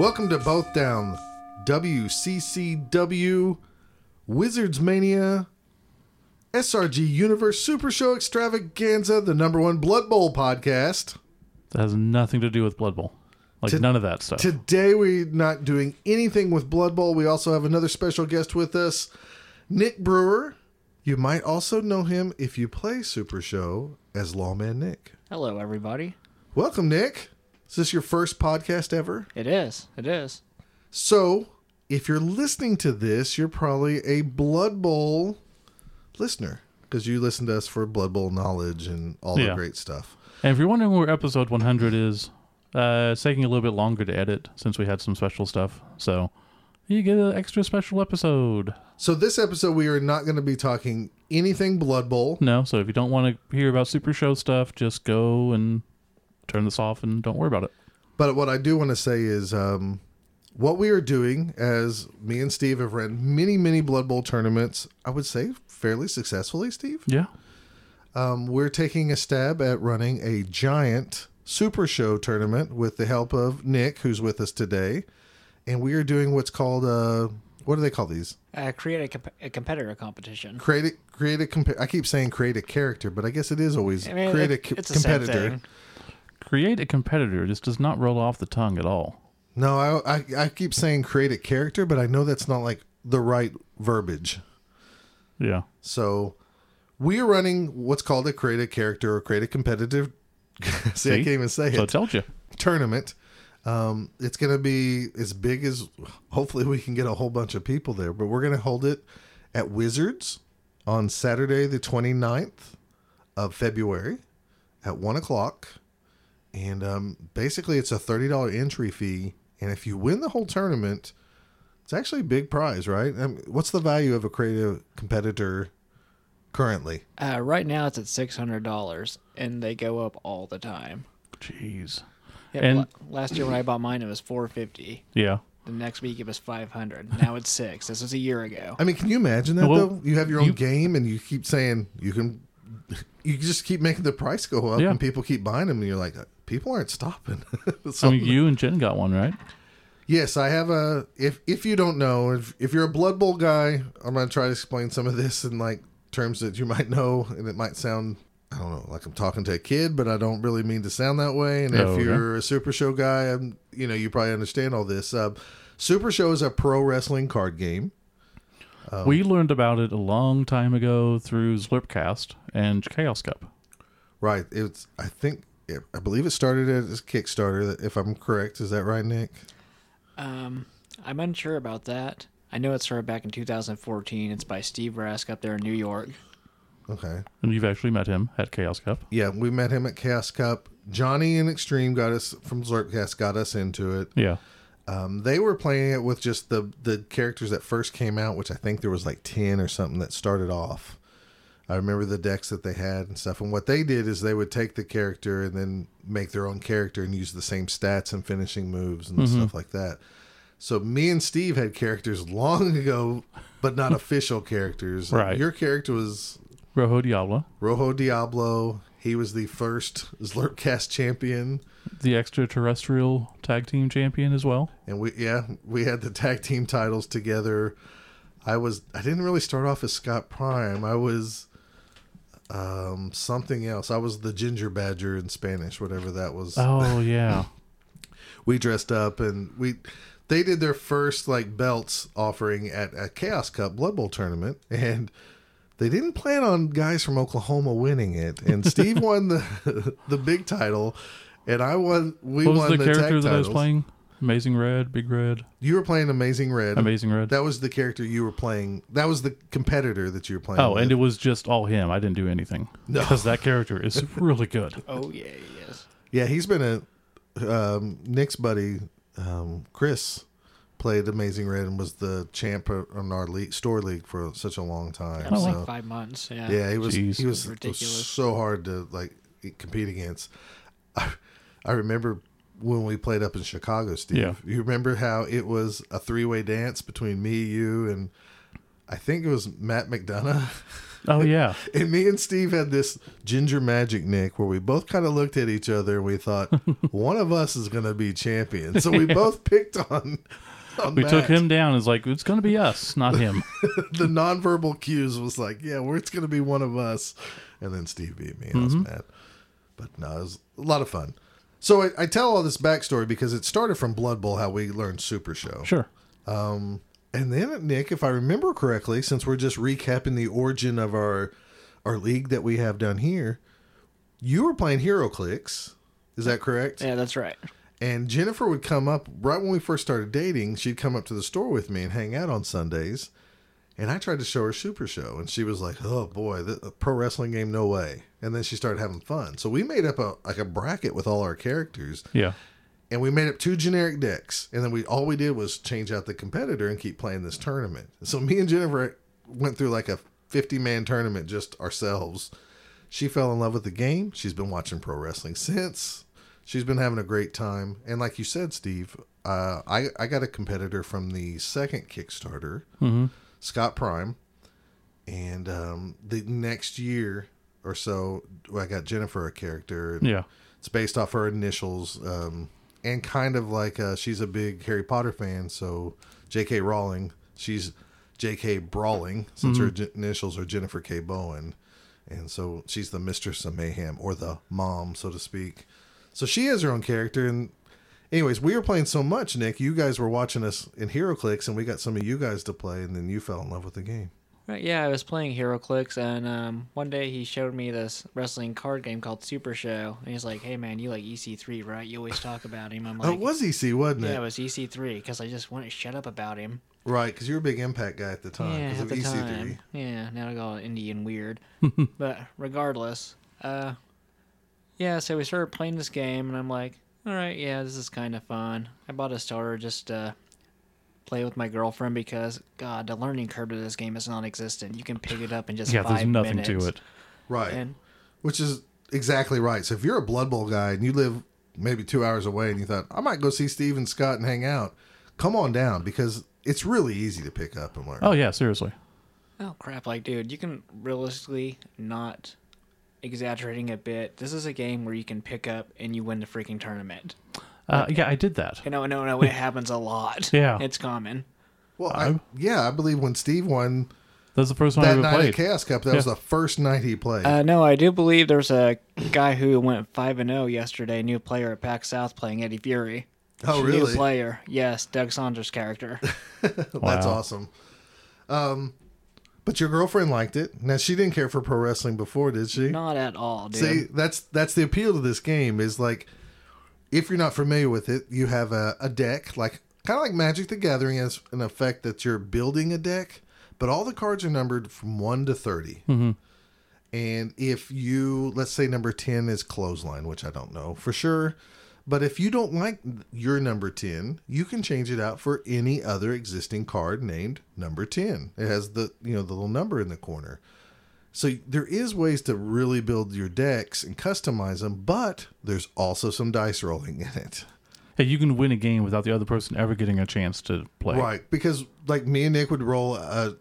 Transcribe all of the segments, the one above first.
Welcome to Both Down, WCCW, Wizards Mania, SRG Universe Super Show Extravaganza, the number one Blood Bowl podcast. That has nothing to do with Blood Bowl. Like To- none of that stuff. Today we're not doing anything with Blood Bowl. We also have another special guest with us, Nick Brewer. You might also know him if you play Super Show as Lawman Nick. Hello, everybody. Welcome, Nick. Is this your first podcast ever? It is. It is. So, if you're listening to this, you're probably a Blood Bowl listener because you listen to us for Blood Bowl knowledge and all the great stuff. and if you're wondering where episode 100 is, uh, it's taking a little bit longer to edit since we had some special stuff. So you get an extra special episode. So, this episode, we are not going to be talking anything Blood Bowl. No, so if you don't want to hear about Super Show stuff, just go and turn this off and don't worry about it. But what I do want to say is um, what we are doing, as me and Steve have ran many, many Blood Bowl tournaments, I would say fairly successfully, Steve. Yeah. Um, we're taking a stab at running a giant Super Show tournament with the help of Nick, who's with us today. And we are doing what's called, uh, what do they call these? Uh, create a, comp- a competitor competition. Create a, create a, compa- I keep saying create a character, but I guess it is always I mean, create it- a co- it's the same competitor. Create a competitor. This does not roll off the tongue at all. No, I, I I keep saying create a character, but I know that's not like the right verbiage. Yeah. So we are running what's called a create a character or create a competitive. see, I can't even say So I told you. Tournament. Um, it's going to be as big as. Hopefully, we can get a whole bunch of people there. But we're going to hold it at Wizards on Saturday, the 29th of February, at one o'clock. And um, basically, it's a thirty dollar entry fee. And if you win the whole tournament, it's actually a big prize, right? Um, what's the value of a creative competitor currently? Uh, right now, it's at six hundred dollars, and they go up all the time. Jeez. Yeah, And- la- last year when I bought mine, it was four fifty. Yeah. The next week, it was five hundred. Now it's six. This was a year ago. I mean, can you imagine that Well, though? You have your own you- game, and you keep saying you can. You just keep making the price go up, Yeah. and people keep buying them, and you're like, people aren't stopping. so, I mean, you and Jen got one, right? yes, I have a. If if you don't know, if if you're a Blood Bowl guy, I'm gonna try to explain some of this in like terms that you might know, and it might sound. I don't know, like I'm talking to a kid, but I don't really mean to sound that way. And Oh, if okay. you're a Super Show guy, I'm, you know, you probably understand all this. Uh, Super Show is a pro wrestling card game. Um, we learned about it a long time ago through Slurpcast and Chaos Cup. Right. It's. I think. I believe it started as Kickstarter. If I'm correct, is that right, Nick? Um, I'm unsure about that. I know it started back in 2014. It's by Steve Resch up there in New York. Okay. And you've actually met him at Chaos Cup. Yeah, we met him at Chaos Cup. Johnny and Extreme got us from Zlurpcast got us into it. Yeah. Um, they were playing it with just the the characters that first came out, which I think there was like ten or something that started off. I remember the decks that they had and stuff. And what they did is they would take the character and then make their own character and use the same stats and finishing moves and mm-hmm. stuff like that. So me and Steve had characters long ago, but not official characters. Right. Your character was Rojo Diablo, Rojo Diablo. He was the first Zlurpcast champion. the extraterrestrial tag team champion as well. And we yeah, we had the tag team titles together. I was I didn't really start off as Scott Prime. I was um something else. I was the Ginger Badger in Spanish, whatever that was. Oh, yeah. We dressed up and we they did their first like belts offering at a Chaos Cup Blood Bowl tournament and they didn't plan on guys from Oklahoma winning it. And Steve won the the big title and I won we what was won the, the, character that I was playing? Amazing Red, Big Red, You were playing Amazing Red. Amazing Red. That was the character you were playing. That was the competitor that you were playing. Oh, with. and it was just all him. I didn't do anything. No. Because that character is really good. Oh yeah, yes. yeah, he's been a um, Nick's buddy, um, Chris, played Amazing Red and was the champ on our league, store league for such a long time. That was so, like five months. Yeah. yeah, he was Jeez. he was, was Ridiculous. so hard to like compete against. I, I remember when we played up in Chicago, Steve. Yeah. You remember how it was a three way dance between me, you, and I think it was Matt McDonough. Oh yeah. And me and Steve had this ginger magic, Nick, where we both kind of looked at each other and we thought one of us is going to be champion. So we both picked on. on We took him down. It's like it's gonna be us, not him. the nonverbal cues was like, yeah, well, it's going to be one of us. And then Steve beat me. and I was mm-hmm. mad. But no, it was a lot of fun. So I, I tell all this backstory because it started from Blood Bowl, how we learned Super Show. Sure. Um, and then, Nick, if I remember correctly, since we're just recapping the origin of our our league that we have down here, you were playing HeroClix. Is that correct? Yeah, that's right. And Jennifer would come up right when we first started dating. She'd come up to the store with me and hang out on Sundays. And I tried to show her Super Show, and she was like, "Oh boy, the pro wrestling game, no way!" And then she started having fun. So we made up a like a bracket with all our characters, Yeah. and we made up two generic decks. And then we all we did was change out the competitor and keep playing this tournament. So me and Jennifer went through like a fifty man tournament just ourselves. She fell in love with the game. She's been watching pro wrestling since. She's been having a great time. And like you said, Steve, uh, I I got a competitor from the second Kickstarter, Mm-hmm. Scott Prime, and um, the next year or so, I got Jennifer a character. Yeah. It's based off her initials, um, and kind of like uh, she's a big Harry Potter fan. So J.K. Rowling, she's J.K. Brawling, since her j- initials are Jennifer K. Bowen, and so she's the mistress of mayhem or the mom, so to speak. So she has her own character, and anyways, we were playing so much, Nick. You guys were watching us in HeroClix, and we got some of you guys to play, and then you fell in love with the game. Right, yeah, I was playing HeroClix, and um, one day he showed me this wrestling card game called Super Show, and he's like, "Hey man, you like EC3, right? You always talk about him." I'm like, oh, it was EC, wasn't "Yeah, it? it was EC3," because I just wouldn't shut up about him. Right, because you were a big Impact guy at the time yeah, at of the EC3. time. Yeah, now I go Indian weird. but regardless, uh, yeah, so we started playing this game, and I'm like, all right, yeah, this is kind of fun. I bought a starter just to play with my girlfriend because, God, the learning curve to this game is non-existent. You can pick it up in just Yeah. five There's nothing minutes. to it. Right. And Which is exactly right. So if you're a Blood Bowl guy and you live maybe two hours away and you thought, I might go see Steve and Scott and hang out, come on down because it's really easy to pick up and learn. Oh yeah. Seriously. oh crap, like, dude, you can realistically not exaggerating a bit. This is a game where you can pick up and you win the freaking tournament. Uh, yeah, I did that. No, no, no, it happens a lot. Yeah. it's common. Well, I, yeah, I believe when Steve won That's the first one I that ever night played. at Chaos Cup, that was the first night he played. Uh, no, I do believe there's a guy who went five and zero yesterday. New player at PAX South playing Eddie Fury. oh, really? New player, yes, Doug Saunders' character. That's Wow. awesome. Um, but your girlfriend liked it. Now she didn't care for pro wrestling before, did she? Not at all, dude. See, that's that's the appeal to this game is like if you're not familiar with it, you have a, a deck like kind of like Magic the Gathering has an effect that you're building a deck, but all the cards are numbered from one to 30 mm-hmm. And if you let's say number ten is clothesline, which I don't know for sure, but if you don't like your number ten, you can change it out for any other existing card named number ten. It has the you know the little number in the corner. So there is ways to really build your decks and customize them, but there's also some dice rolling in it. Hey, you can win a game without the other person ever getting a chance to play. Right, because like me and Nick would roll. Uh,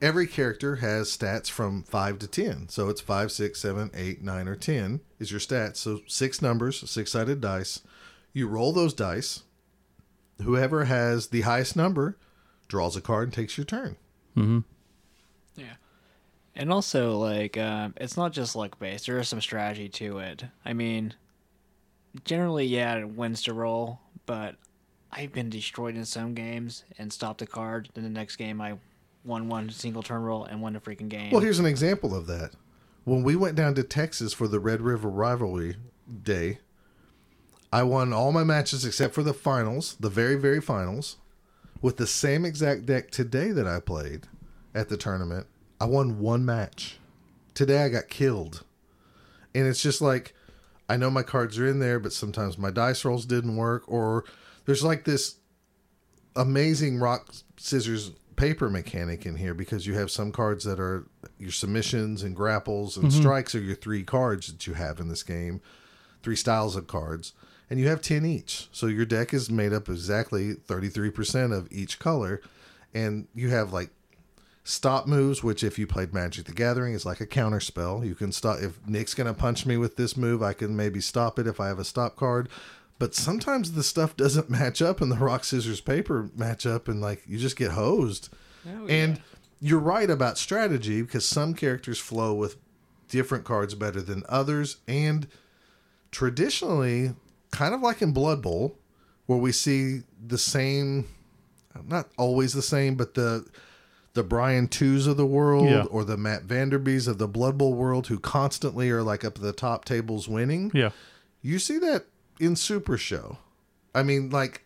every character has stats from five to ten, so it's five, six, seven, eight, nine, or ten is your stats. So six numbers, six sided dice. You roll those dice. Whoever has the highest number draws a card and takes your turn. Yeah. And also, like, um, it's not just luck based. There is some strategy to it. I mean, generally, yeah, it wins to roll, but I've been destroyed in some games and stopped a card. Then the next game, I won one single turn roll and won a freaking game. Well, here's an example of that. When we went down to Texas for the Red River Rivalry Day, I won all my matches except for the finals, the very, very finals, with the same exact deck today that I played at the tournament. I won one match. Today I got killed. And it's just like, I know my cards are in there, but sometimes my dice rolls didn't work, or there's like this amazing rock scissors paper mechanic in here because you have some cards that are your submissions and grapples and mm-hmm. strikes are your three cards that you have in this game three styles of cards and you have 10 each so your deck is made up exactly 33% of each color and you have like stop moves, which if you played Magic the Gathering is like a counter spell. You can stop if Nick's gonna punch me with this move, I can maybe stop it if I have a stop card. But sometimes the stuff doesn't match up and the rock scissors paper match up and like you just get hosed. Oh, And you're right about strategy because some characters flow with different cards better than others. And traditionally, kind of like in Blood Bowl, where we see the same, not always the same, but the the Brian Twos of the world Yeah. or the Matt Vanderbees of the Blood Bowl world who constantly are like up at the top tables winning. Yeah. You see that in Super Show. I mean, like,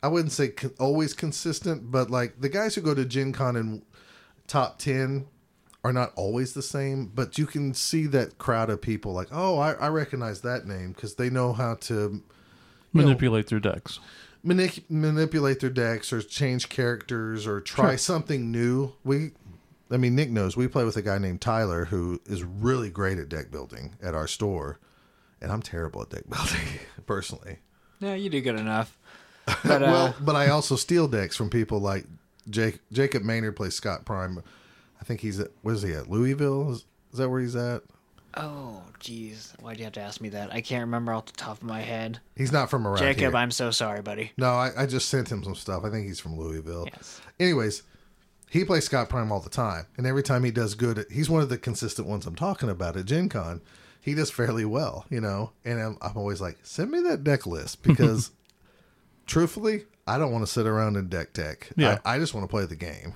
I wouldn't say always consistent, but like the guys who go to Gen Con and top 10 are not always the same, but you can see that crowd of people like, oh, I, I recognize that name because they know how to Manipulate their decks. manip- manipulate their decks or change characters or try Sure. something new. We, I mean, Nick knows we play with a guy named Tyler who is really great at deck building at our store, and I'm terrible at deck building personally. Yeah, you do good enough. But uh, well, but I also steal decks from people like Jake, Jacob Maynard plays Scott Prime. I think he's at where's he at Louisville? Is, is that where he's at? oh, jeez, why'd you have to ask me that? I can't remember off the top of my head. He's not from around Jacob, here. I'm so sorry, buddy. No, I, I just sent him some stuff. I think he's from Louisville. Yes. Anyways, he plays Scott Prime all the time, and every time he does good, he's one of the consistent ones I'm talking about at Gen Con. He does fairly well, you know. And I'm, I'm always like, send me that deck list because, truthfully, I don't want to sit around in deck tech. Yeah. I, I just want to play the game.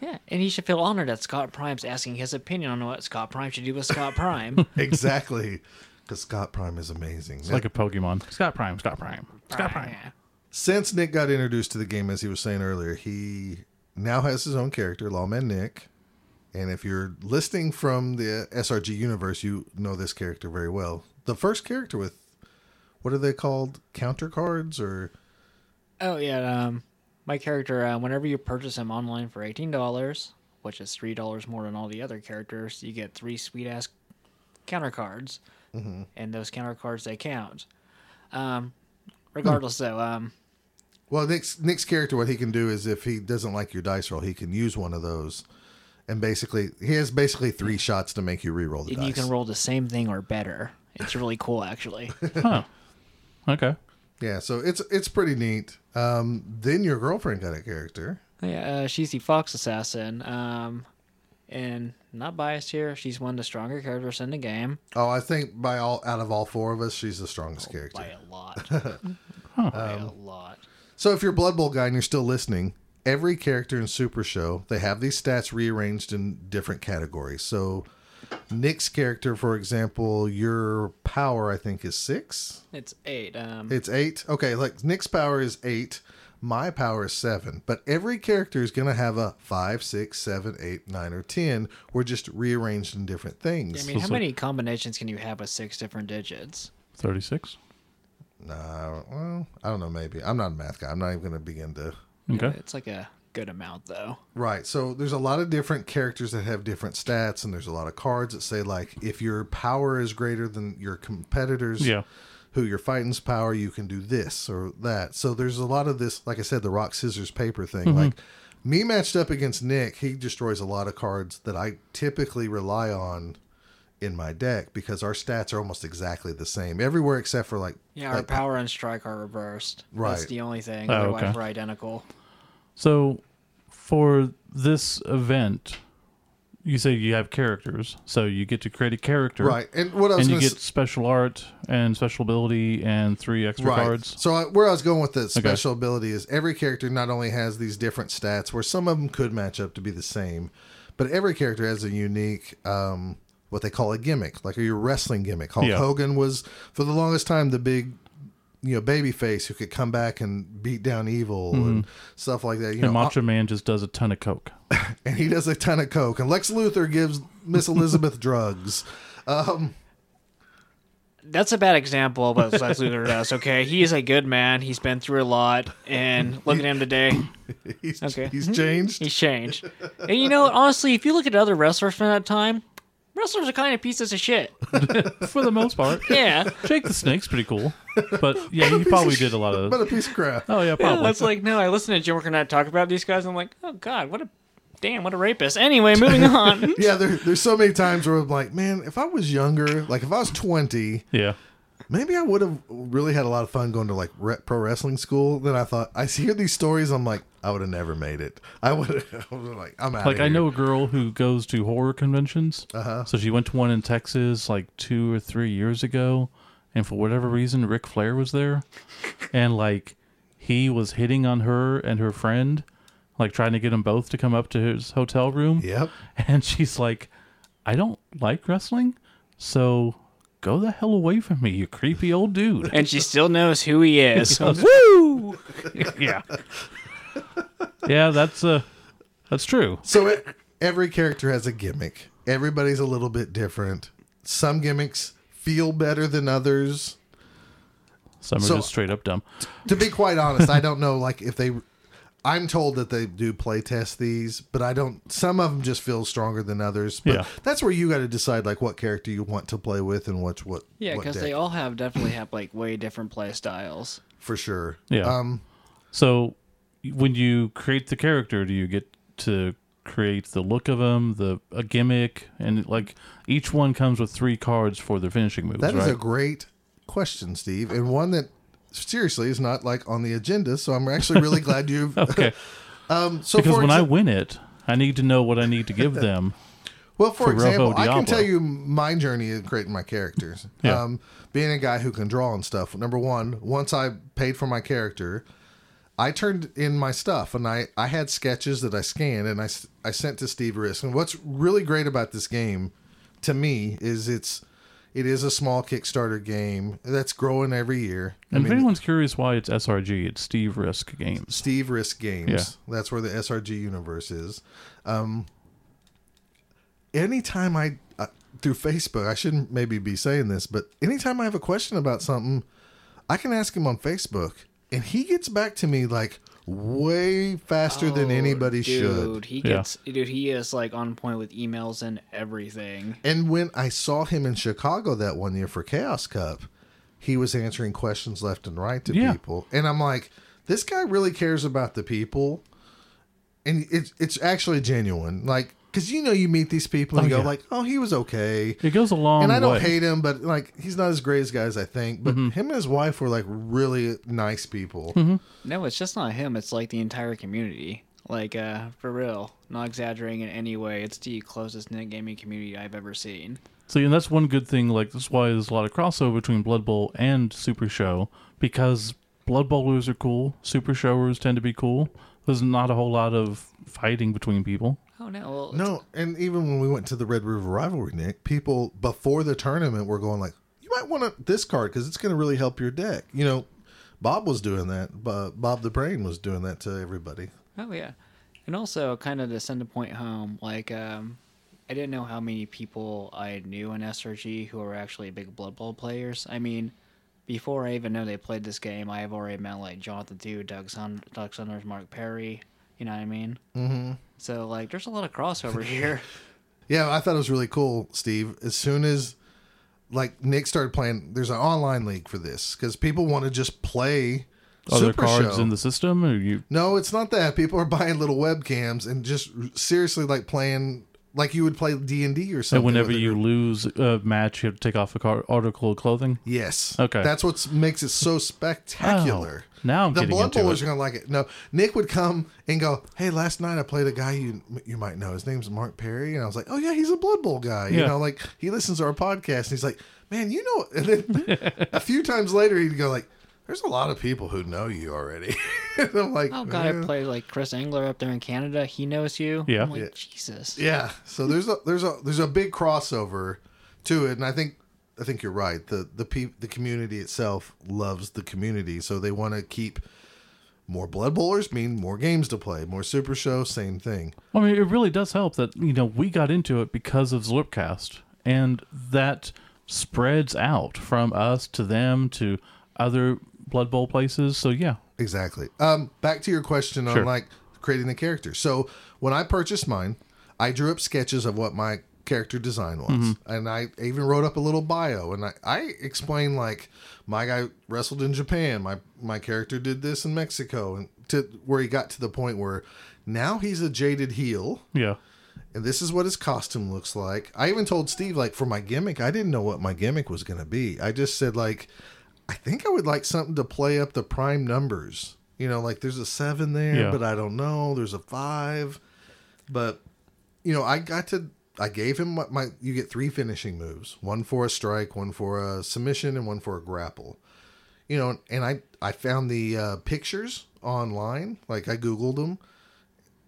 Yeah, and he should feel honored that Scott Prime's asking his opinion on what Scott Prime should do with Scott Prime. exactly, because Scott Prime is amazing. It's like a Pokemon. Scott Prime, Scott Prime, Scott Prime. Since Nick got introduced to the game, as he was saying earlier, he now has his own character, Lawman Nick. And if you're listening from the SRG universe, you know this character very well. The first character with what are they called? Counter cards or Oh yeah, um, my character. Uh, whenever you purchase him online for eighteen dollars, which is three dollars more than all the other characters, you get three sweet ass counter cards, and those counter cards they count. Um, regardless, though, um, well, Nick's Nick's character. What he can do is if he doesn't like your dice roll, he can use one of those, and basically he has basically three shots to make you re-roll the dice. and dice. you can roll the same thing or better. It's really cool, actually. Huh. Okay. Yeah, so it's it's pretty neat. Um, then your girlfriend got a character. yeah, uh, she's the fox assassin. Um, and not biased here. She's one of the stronger characters in the game Oh, I think by all out of all four of us, she's the strongest character. by a lot. Huh. by a lot. So if you're a Blood Bowl guy and you're still listening, every character in Super Show, they have these stats rearranged in different categories. So Nick's character, for example, your power I think is six. It's eight. Um, It's eight. Okay, like Nick's power is eight. My power is seven. But every character is gonna have a five, six, seven, eight, nine, or ten. We're just rearranged in different things. I mean, how so- many combinations can you have with six different digits? Thirty-six. Nah, well, I don't know. Maybe I'm not a math guy. I'm not even gonna begin to Okay. It's like a good amount, though. Right. So there's a lot of different characters that have different stats, and there's a lot of cards that say like if your power is greater than your competitors, Yeah. who you're fighting's power, you can do this or that. So there's a lot of this, like I said, the rock scissors paper thing. Mm-hmm. Like me matched up against Nick, he destroys a lot of cards that I typically rely on in my deck because our stats are almost exactly the same everywhere except for like Yeah, our like, power and strike are reversed. Right that's the only thing. Oh, Otherwise, okay. we're identical. So, for this event, you say you have characters, so you get to create a character, right. And what I was And you get special art and special ability and three extra cards. So I, where I was going with the special ability is every character not only has these different stats, where some of them could match up to be the same, but every character has a unique, um, what they call a gimmick, like your wrestling gimmick. Hulk Yeah. Hogan was for the longest time the big, you know, baby face who could come back and beat down evil and stuff like that. You Mm-hmm. And know, Macho Man just does a ton of coke. and he does a ton of coke. And Lex Luger gives Miss Elizabeth drugs. Um, That's a bad example of what Lex Luger does. Okay, he is a good man. He's been through a lot, and look at him today. he's Okay. he's changed. He's changed. And you know, honestly, if you look at other wrestlers from that time, wrestlers are kind of pieces of shit. For the most part. Yeah. Jake the Snake's pretty cool. But yeah, he probably did a lot of. but a piece of crap. Oh, yeah, Yeah, probably. that's like no. I listen to Jim Cornette talk about these guys. And I'm like, oh god, what a damn, what a rapist. Anyway, moving on. Yeah, there, there's so many times where I'm like, man, if I was younger, like if I was 20, Yeah. maybe I would have really had a lot of fun going to like re- pro wrestling school. Then I thought, I hear these stories, I'm like, I would have never made it. I would have, like, I'm out. Like I know a girl who goes to horror conventions. Uh-huh. So she went to one in Texas like two or three years ago, and for whatever reason, Ric Flair was there, and like he was hitting on her and her friend, like trying to get them both to come up to his hotel room. Yep. And she's like, "I don't like wrestling, so go the hell away from me, you creepy old dude." and she still knows who he is. Woo! yeah. Yeah, that's uh that's true. So it, every character has a gimmick. Everybody's a little bit different. Some gimmicks feel better than others. Some are So- just straight up dumb. To be quite honest, I don't know like if they I'm told that they do play test these, but I don't some of them just feel stronger than others. But Yeah. that's where you got to decide like what character you want to play with and which what Yeah, what because deck, they all have definitely have like way different play styles. for sure. Yeah. Um So when you create the character, do you get to create the look of them, the a gimmick, and like each one comes with three cards for their finishing moves, That is right? a great question, Steve, and one that seriously is not like on the agenda. So I'm actually really glad you've. okay, Um, so because when I win it, I need to know what I need to give them. well, for, for example, I can tell you my journey in creating my characters. Yeah. Um, being a guy who can draw and stuff. Number one, once I paid for my character, I turned in my stuff and I, I had sketches that I scanned and I, I sent to Steve Resch. And what's really great about this game to me is it's it is a small Kickstarter game that's growing every year. I And if anyone's curious why it's SRG, it's Steve Resch Games. Steve Resch Games. Yeah. That's where the SRG universe is. Um, anytime I uh, through Facebook, I shouldn't maybe be saying this, but anytime I have a question about something, I can ask him on Facebook, and he gets back to me like way faster than Oh, anybody dude, should. He Yeah. gets, dude. He is like on point with emails and everything. And when I saw him in Chicago that one year for Chaos Cup, he was answering questions left and right to Yeah. people. And I'm like, this guy really cares about the people. And it's it's actually genuine. Like, because you know, you meet these people and Oh, you go, yeah. like, oh, he was okay. It goes a long And I don't way. hate him, but like, he's not as great as guys I think. But Mm-hmm. him and his wife were like really nice people. No, it's just not him. It's like the entire community. Like, uh, for real, not exaggerating in any way. It's the closest knit gaming community I've ever seen. See, and that's one good thing. Like that's why there's a lot of crossover between Blood Bowl and Super Show because Blood Bowlers are cool. Super Showers tend to be cool. There's not a whole lot of fighting between people. Oh no, well, No, and even when we went to the Red River Rivalry, Nick, people before the tournament were going like, "You might want to, this card because it's going to really help your deck." You know, Bob was doing that. Bo- Bob the Brain was doing that to everybody. Oh yeah, and also kind of to send a point home, like um, I didn't know how many people I knew in SRG who are actually big Blood Bowl players. I mean, before I even know they played this game, I have already met like Jonathan Two, Doug Sun, Doug Sunders, Mark Perry. You know what I mean? Mm-hmm. So like, there's a lot of crossover here. Yeah, I thought it was really cool, Steve. As soon as like Nick started playing, there's an online league for this because people want to just play. Are there cards Show. in the system? Or you? No, it's not that. People are buying little webcams and just seriously like playing like you would play D and D or something. And whenever you lose a match, you have to take off a car- article of clothing. yes, Okay. that's what makes it so spectacular. Oh, now I'm the getting blood into bowlers are gonna like it. No, Nick would come and go, "Hey, last night I played a guy you you might know. His name's Mark Perry," and I was like, "Oh yeah, he's a Blood Bowl guy." You Yeah. know, like he listens to our podcast, and he's like, "Man, you know." And then a few times later, he'd go like, "There's a lot of people who know you already." I'm like, Oh, guy "Yeah." played like Chris Engler up there in Canada. He knows you. Yeah. I'm like, Yeah. Jesus. Yeah. So there's a there's a there's a big crossover to it, and I think I think you're right. The the pe- the community itself loves the community, so they want to keep more blood bowlers mean more games to play, more super show, same thing. I mean, it really does help that you know we got into it because of Zlipcast, and that spreads out from us to them to other Blood Bowl places. So yeah, Exactly. Um, back to your question on like creating the character. So when I purchased mine, I drew up sketches of what my character design was, Mm-hmm. and I even wrote up a little bio, and I, I explained like my guy wrestled in Japan, my my character did this in Mexico, and to where he got to the point where Now he's a jaded heel, Yeah. and this is what his costume looks like. I even told Steve, like, for my gimmick, I didn't know what my gimmick was going to be. I just said, like, I think I would like something to play up the prime numbers. You know, like there's a seven there, Yeah. but I don't know. There's a five. But, you know, I got to, I gave him what my, you get three finishing moves one for a strike, one for a submission, and one for a grapple. You know, and I, I found the uh, pictures online, like I Googled them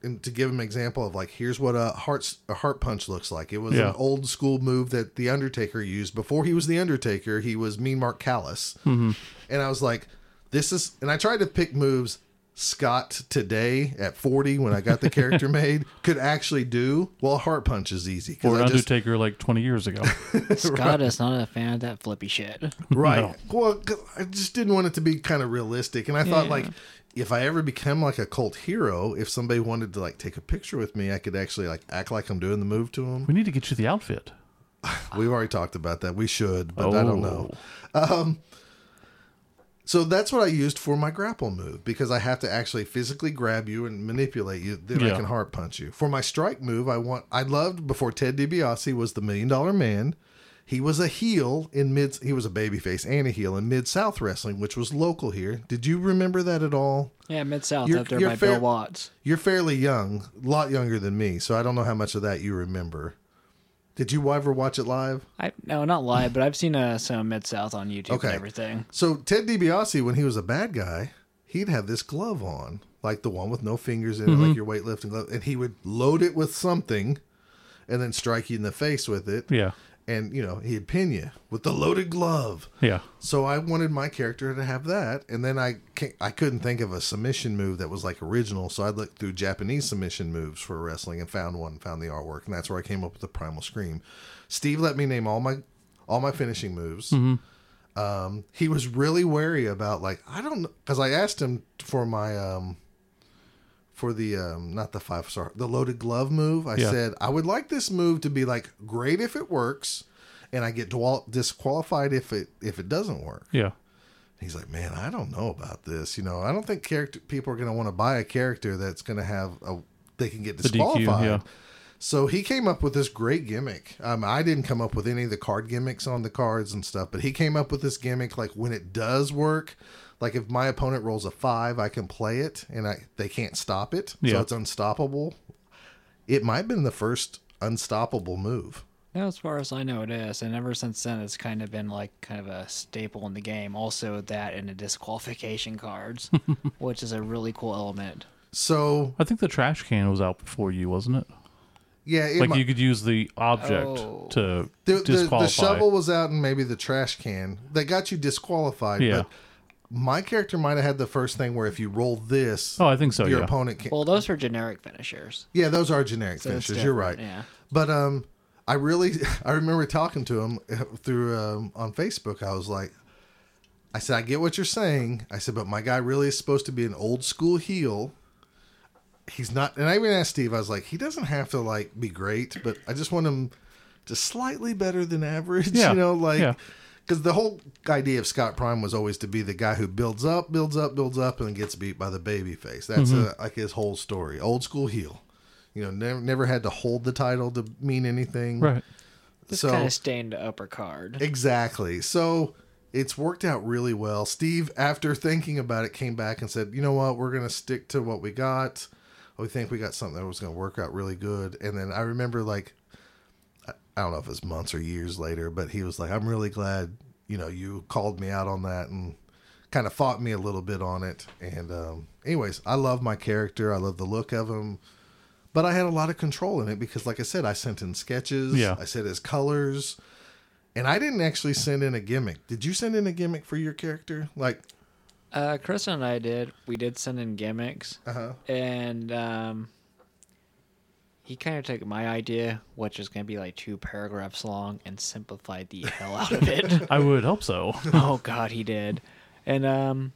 to give him an example of like here's what a heart a heart punch looks like. It was Yeah. an old school move that the Undertaker used before he was the Undertaker. He was Mean Mark Callous, mm-hmm. and I was like, this is. And I tried to pick moves Scott today at 40 when I got the character made could actually do. Well, a heart punch is easy Or I just Undertaker like 20 years ago. Scott is not a fan of that flippy shit. right. No. Well, 'cause I just didn't want it to be kind of realistic, and I thought like. If I ever become like a cult hero, if somebody wanted to like take a picture with me, I could actually like act like I'm doing the move to them. we need to get you the outfit. We've already talked about that. We should, but I don't know. Oh. Um, so that's what I used for my grapple move because I have to actually physically grab you and manipulate you. Then I can heart punch you. For my strike move, I want. I loved before Ted DiBiase was the Million Dollar Man. He was a heel in mid. He was a babyface and a heel in Mid South Wrestling, which was local here. Did you remember that at all? Yeah, Mid South You're- up there you're by fair- Bill Watts. You're fairly young, a lot younger than me, so I don't know how much of that you remember. Did you ever watch it live? I no, not live, but I've seen uh, some Mid South on YouTube Okay. and everything. So Ted DiBiase, when he was a bad guy, he'd have this glove on, like the one with no fingers in it, like your weightlifting glove, and he would load it with something, and then strike you in the face with it, Yeah. And you know he'd pin you with the loaded glove. Yeah. So I wanted my character to have that, and then I can't, I couldn't think of a submission move that was like original, so I looked through Japanese submission moves for wrestling and found one, found the artwork, and that's where I came up with the Primal Scream. Steve let me name all my all my finishing moves. Um, he was really wary about like I don't because I asked him for my um for the um not the five star the loaded glove move. I Yeah. said I would like this move to be like great if it works, and I get disqualified if it if it doesn't work. Yeah. He's like, man, I don't know about this. You know, I don't think character people are going to want to buy a character that's going to have a they can get The DQ, disqualified. yeah. So he came up with this great gimmick. Um, I didn't come up with any of the card gimmicks on the cards and stuff, but he came up with this gimmick. Like when it does work, like if my opponent rolls a five, I can play it and I they can't stop it, so it's unstoppable. It might have been the first unstoppable move. No, as far as I know, it is, and ever since then, it's kind of been like kind of a staple in the game. Also, that and the disqualification cards, which is a really cool element. So I think the trash can was out before you, wasn't it? yeah, it Like might- you could use the object Oh. to the, the, disqualify. the shovel was out and maybe the trash can that got you disqualified. Yeah. But my character might have had the first thing where if you roll this, Oh, I think so. your yeah. opponent can. Well, those are generic finishers. yeah, those are generic So it's finishes. You're right. Yeah. But um, I really I remember talking to him through um, on Facebook. I was like, I said, I get what you're saying. I said, but my guy really is supposed to be an old school heel. He's not, and I even asked Steve. I was like, he doesn't have to like be great, but I just want him to slightly better than average. Yeah, You know, like yeah. Because the whole idea of Scott Prime was always to be the guy who builds up, builds up, builds up, and gets beat by the baby face. That's Mm-hmm. uh like his whole story. Old school heel. You know, never never had to hold the title to mean anything. Right. Just So- kind of stained the upper card. Exactly. So it's worked out really well. Steve, after thinking about it, came back and said, "You know what? We're going to stick to what we got. We think we got something that was going to work out really good." And then I remember, like, I I don't know if it's months or years later, but he was like, "I'm really glad, you know, you called me out on that and kind of fought me a little bit on it." And um, anyways, I love my character. I love the look of him. But I had a lot of control in it because, like I said, I sent in sketches. Yeah. I said his colors. And I didn't actually send in a gimmick. Did you send in a gimmick for your character? Like, Uh, Chris and I did. We did send in gimmicks, uh huh. and um, he kind of took my idea, which is going to be like two paragraphs long, and simplified the hell out of it. I would hope so. oh God, he did. And um,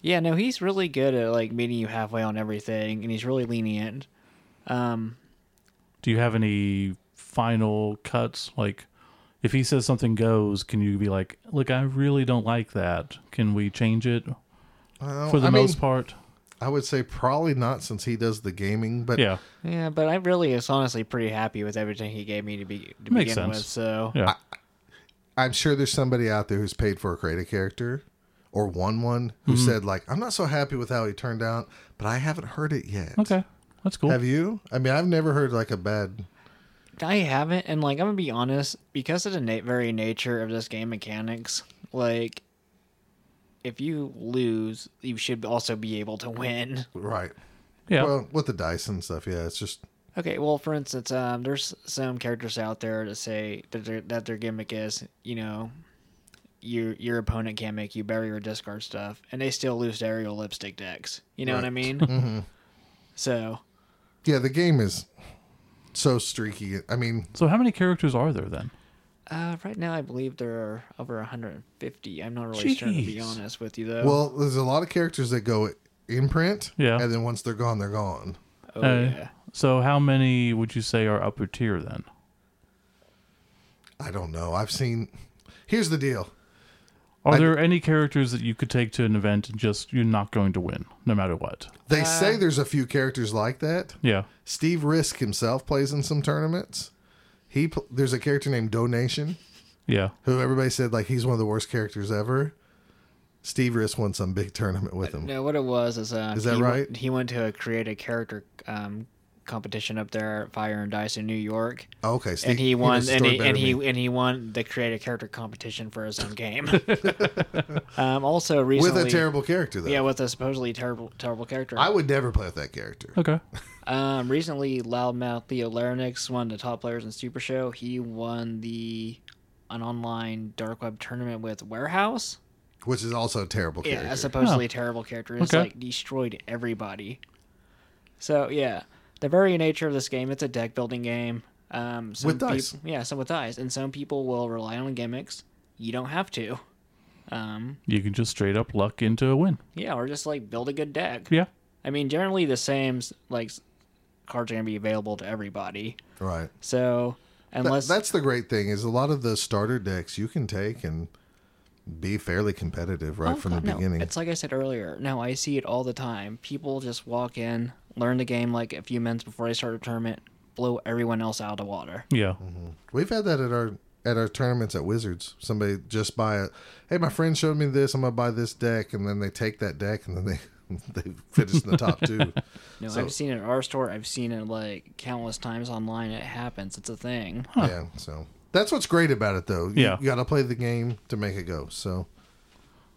yeah, no, he's really good at like meeting you halfway on everything, and he's really lenient. Um, Do you have any final cuts? Like, if he says something goes, can you be like, "Look, I really don't like that. Can we change it?" Well, For the I mean, most part, I would say probably not since he does the gaming, but Yeah. Yeah, but I really was honestly pretty happy with everything he gave me to be to Makes begin sense. with. So Yeah. I'm sure there's somebody out there who's paid for a create character or won one who Mm-hmm. said like, I'm not so happy with how he turned out, but I haven't heard it yet. Okay. That's cool. Have you? I mean, I've never heard like a bad. I haven't, and like I'm gonna be honest, because of the na- very nature of this game mechanics, like if you lose, you should also be able to win. Right. yeah. Well, with the dice and stuff, yeah, it's just Okay, well, for instance, um, there's some characters out there that say that their that their gimmick is, you know, your your opponent can't make you bury or discard stuff, and they still lose to aerial lipstick decks. You know what I mean? Mm-hmm. So yeah. The game is so streaky. I mean, so how many characters are there then? Uh, right now, I believe there are over 150. I'm not really sure to be Jeez. honest with you though. well, there's a lot of characters that go imprint, Yeah. and then once they're gone, they're gone. oh Uh, yeah. So how many would you say are upper tier then? I don't know. I've seen. Here's the deal. Are I- there any characters that you could take to an event and just you're not going to win no matter what? They Uh, say there's a few characters like that. Yeah. Steve Resch himself plays in some tournaments. He pl- there's a character named Donation Yeah. who everybody said like he's one of the worst characters ever. Steve Resch won some big tournament with him. No, what it was is uh, Is that he, right? Went, he went to create a character um, competition up there Fire and Dice in New York, Oh, okay, Steve, and he won, and he and he and he won the create a character competition for his own game. um, also with a terrible character though. yeah, with a supposedly terrible terrible character. I would never play with that character. Okay. Um, recently, Loudmouth Theo Larynx, one of the top players in Super Show, he won the an online dark web tournament with Warehouse. Which is also a terrible Yeah, character. a supposedly terrible character. It's Okay. like destroyed everybody. So yeah, the very nature of this game, it's a deck building game. Um, some With dice. peop- yeah, some with dice, and some people will rely on gimmicks. You don't have to. Um, You can just straight up luck into a win. yeah, or just like build a good deck. Yeah. I mean, generally the same like cards are gonna be available to everybody. right. So That- unless that's the great thing is a lot of the starter decks you can take and be fairly competitive right Oh, from the God, no. beginning. It's like I said earlier. No, I see it all the time. People just walk in, learn the game like a few minutes before they start a tournament, blow everyone else out of the water. Yeah. We've had that at our at our tournaments at Wizards. Somebody just buy it. Hey, my friend showed me this. I'm gonna buy this deck, and then they take that deck, and then they they finish in the top two. No, So- I've seen it at our store. I've seen it like countless times online. It happens. It's a thing. Yeah, so that's what's great about it, though. You, Yeah. you got to play the game to make it go. So,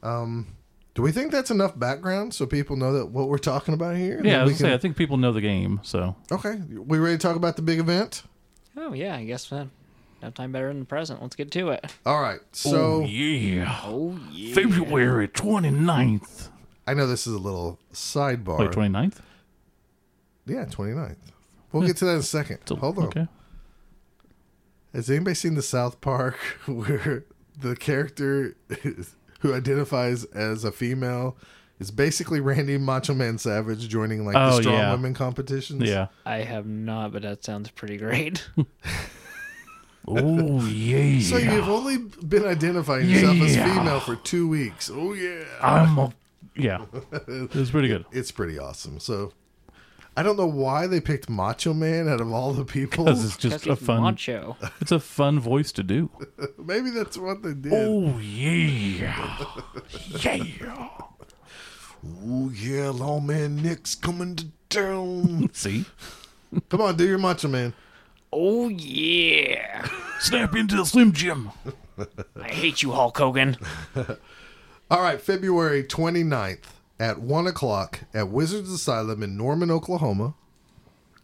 um, do we think that's enough background so people know that what we're talking about here? Yeah, I was we gonna say, I think people know the game, so Okay, we ready to talk about the big event? Oh yeah, I guess uh, no time better than the present. Let's get to it. All right. So Oh, yeah. Oh yeah. February 29th. I know this is a little sidebar. Wait, 29th? yeah, 29th. We'll get to that in a second. So- Hold on. Okay. Has anybody seen the South Park where the character is, who identifies as a female is basically Randy Macho Man Savage joining like the Oh, strong yeah. women competitions? Yeah. I have not, but that sounds pretty great. Oh, yeah. So you've only been identifying yourself as Yeah. female for two weeks. Oh yeah, I'm a. Yeah. It was pretty good. it's pretty awesome. So I don't know why they picked Macho Man out of all the people. Because it's just Because a fun. macho. It's a fun voice to do. Maybe that's what they did. Oh, yeah. Yeah. Oh yeah, Lawman Nick's coming to town. See? Come on, do your Macho Man. Oh yeah. Snap into the Slim Jim. I hate you, Hulk Hogan. All right, February 29th at 1 o'clock at Wizards Asylum in Norman, Oklahoma.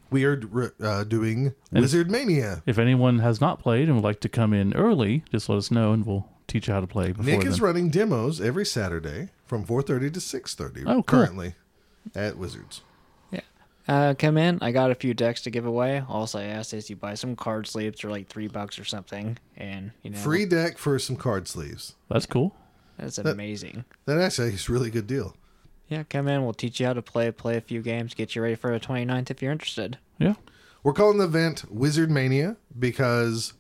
We are uh, doing Wizard Mania. If anyone has not played and would like to come in early, just let us know and we'll teach you how to play before Nick then. is running demos every Saturday from 4.30 to 6.30 Oh, cool. currently at Wizards. Yeah. Uh, come in. I got a few decks to give away. Also, I asked is you buy some card sleeves for like three bucks or something, and you know, Free deck for some card sleeves. That's cool. That's amazing. That actually is a really good deal. Yeah, come in. We'll teach you how to play. Play a few games. Get you ready for the 29th if you're interested. Yeah. We're calling the event Wizard Mania because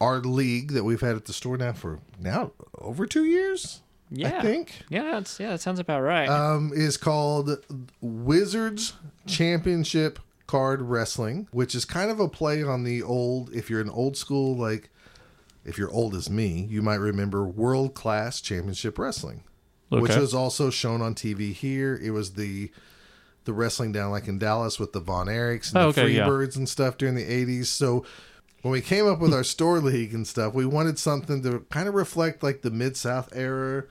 our league that we've had at the store now for now over two years. Yeah. I think. Yeah, that's yeah, that sounds about right. um, is called Wizards Championship Card Wrestling, which is kind of a play on the old. If you're an old school, like if you're old as me, you might remember World Class Championship Wrestling, which was also shown on TV here. It was the the wrestling down like in Dallas with the Von Erichs and Oh, the okay, yeah. Freebirds and stuff during the 80s. So when we came up with our store league and stuff, we wanted something to kind of reflect like the Mid South era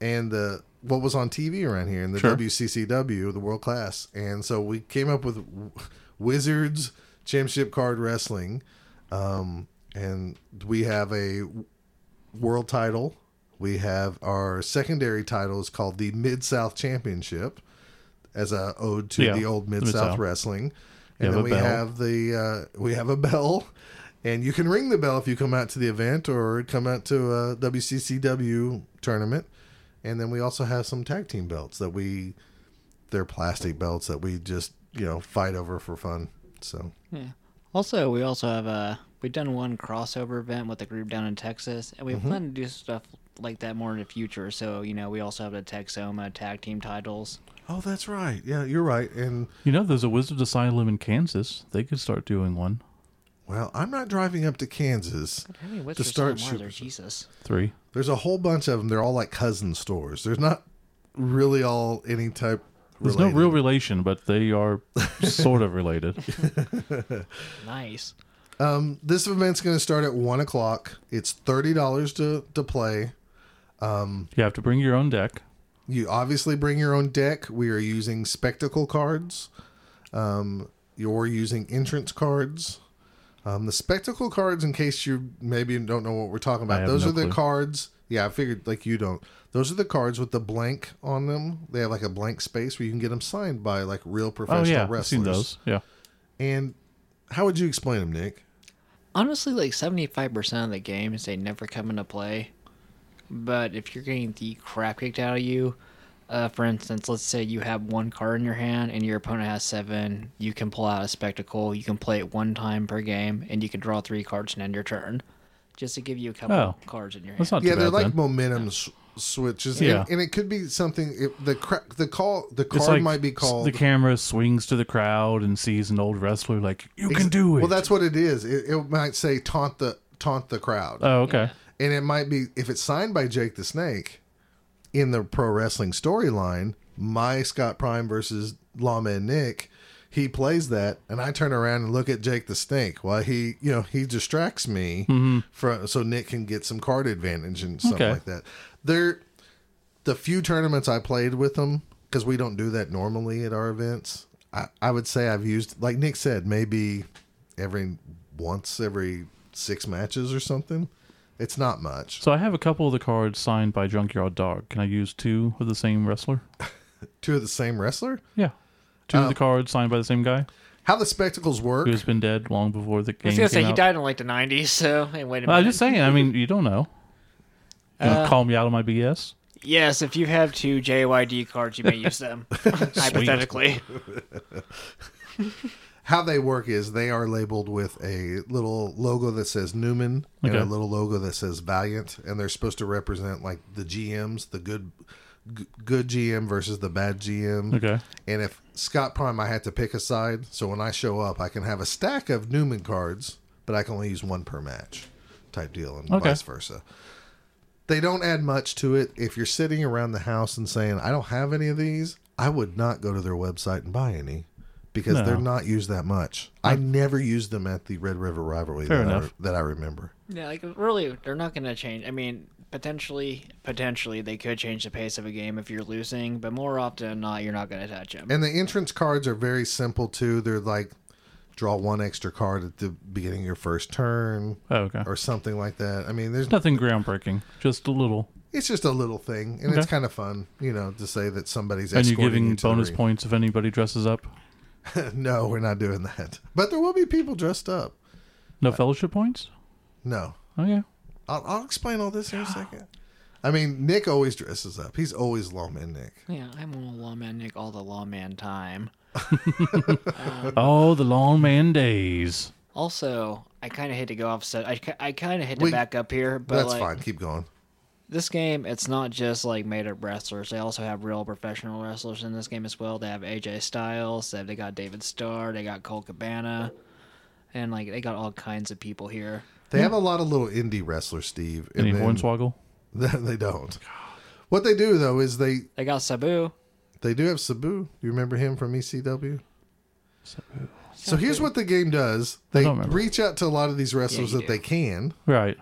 and the what was on TV around here in the Sure. WCCW, the world class. And so we came up with Wizards Championship Card Wrestling. Um, and we have a world title. We have our secondary title is called the Mid South Championship as a ode to Yeah, the old Mid Mid-South. Wrestling. And then we bell. have the uh, we have a bell, and you can ring the bell if you come out to the event or come out to a WCCW tournament. And then we also have some tag team belts that we they're plastic belts that we just you know fight over for fun. So yeah. Also, we also have a we've done one crossover event with a group down in Texas, and we Mm-hmm. plan to do stuff like that more in the future. So you know, we also have the Texoma tag team titles. oh, that's right. Yeah, you're right. And You know, there's a Wizard Asylum in Kansas. They could start doing one. well, I'm not driving up to Kansas. How many To start Asylum are there? shooting. Jesus. Three. There's a whole bunch of them. They're all like cousin stores. There's not really all any type. There's no real relation, but they are sort of related. Nice. Um, this event's going to start at one o'clock. It's thirty dollars to to play. You have to bring your own deck. You obviously bring your own deck. We are using spectacle cards. Um, you're using entrance cards. Um, the spectacle cards, in case you maybe don't know what we're talking about, those no are the clue. cards. Yeah, I figured like you don't. Those are the cards with the blank on them. They have like a blank space where you can get them signed by like real Oh professional yeah, I've wrestlers. seen those. Yeah. And how would you explain them, Nick? Honestly, like seventy-five percent of the games they never come into play. But if you're getting the crap kicked out of you, uh, for instance, let's say you have one card in your hand and your opponent has seven, you can pull out a spectacle. You can play it one time per game, and you can draw three cards and end your turn, just to give you a couple Oh. cards in your hand. That's not yeah, too they're bad like then. momentum s- switches. Yeah. and, and it could be something. It, the cra- the call the card like might be called the camera swings to the crowd and sees an old wrestler like you can do it. Well, that's what it is. It, it might say taunt the taunt the crowd, oh okay. And it might be if it's signed by Jake the Snake in the pro wrestling storyline. My Scott Prime versus Lawman Nick. He plays that, and I turn around and look at Jake the Snake while he, you know, he distracts me mm-hmm. from so Nick can get some card advantage and stuff Okay. like that. There, the few tournaments I played with them because we don't do that normally at our events. I, I would say I've used, like Nick said, maybe every once every six matches or something. It's not much. So I have a couple of the cards signed by Junkyard Dog. Can I use two of the same wrestler? Two of the same wrestler. Yeah. Two Oh. of the cards signed by the same guy How the spectacles work? who's been dead long before the I game was gonna came say he out. died in like the '90s, so hey, wait a minute. I'm just saying. I mean, you don't know. You wanna Uh, call me out on my BS? Yes, if you have two JYD cards, you may use them. Hypothetically. How they work is they are labeled with a little logo that says Newman and a little logo that says Valiant, and they're supposed to represent like the GMs, the good g- good GM versus the bad GM. Okay. And if Scott Prime, I had to pick a side. So when I show up, I can have a stack of Newman cards, but I can only use one per match, type deal, and Okay. vice versa. They don't add much to it. If you're sitting around the house and saying, "I don't have any of these," I would not go to their website and buy any because No. they're not used that much. I never used them at the Red River rivalry Fair that I, that I remember. Yeah, like really, they're not going to change. I mean, potentially, potentially they could change the pace of a game if you're losing, but more often than not, you're not going to touch them. And the entrance cards are very simple too. They're like draw one extra card at the beginning of your first turn Oh, okay. or something like that. I mean, there's Nothing groundbreaking. Just a little. It's just a little thing, and it's kind of fun, you know, to say that somebody's And you're escorting giving you to bonus points if anybody dresses up. no, we're not doing that. But there will be people dressed up. No fellowship points. No, Oh yeah. I'll, I'll explain all this in a second. I mean, Nick always dresses up. He's always lawman Nick. yeah, I'm on lawman Nick all the lawman time. Oh, the long man days. Also, I kind of hate to go off set. I, I kind of hate to We- back up here, but That's like, fine. Keep going. This game, it's not just like made up wrestlers. They also have real professional wrestlers in this game as well. They have AJ Styles. They they got David Starr. They got Colt Cabana, and like they got all kinds of people here. They have a lot of little indie wrestlers, Steve. and Any then- Hornswoggle? they don't. What they do though is they They got Sabu. they do have Sabu. You remember him from ECW? So here's what the game does. They reach out to a lot of these wrestlers you that do. they can, Right.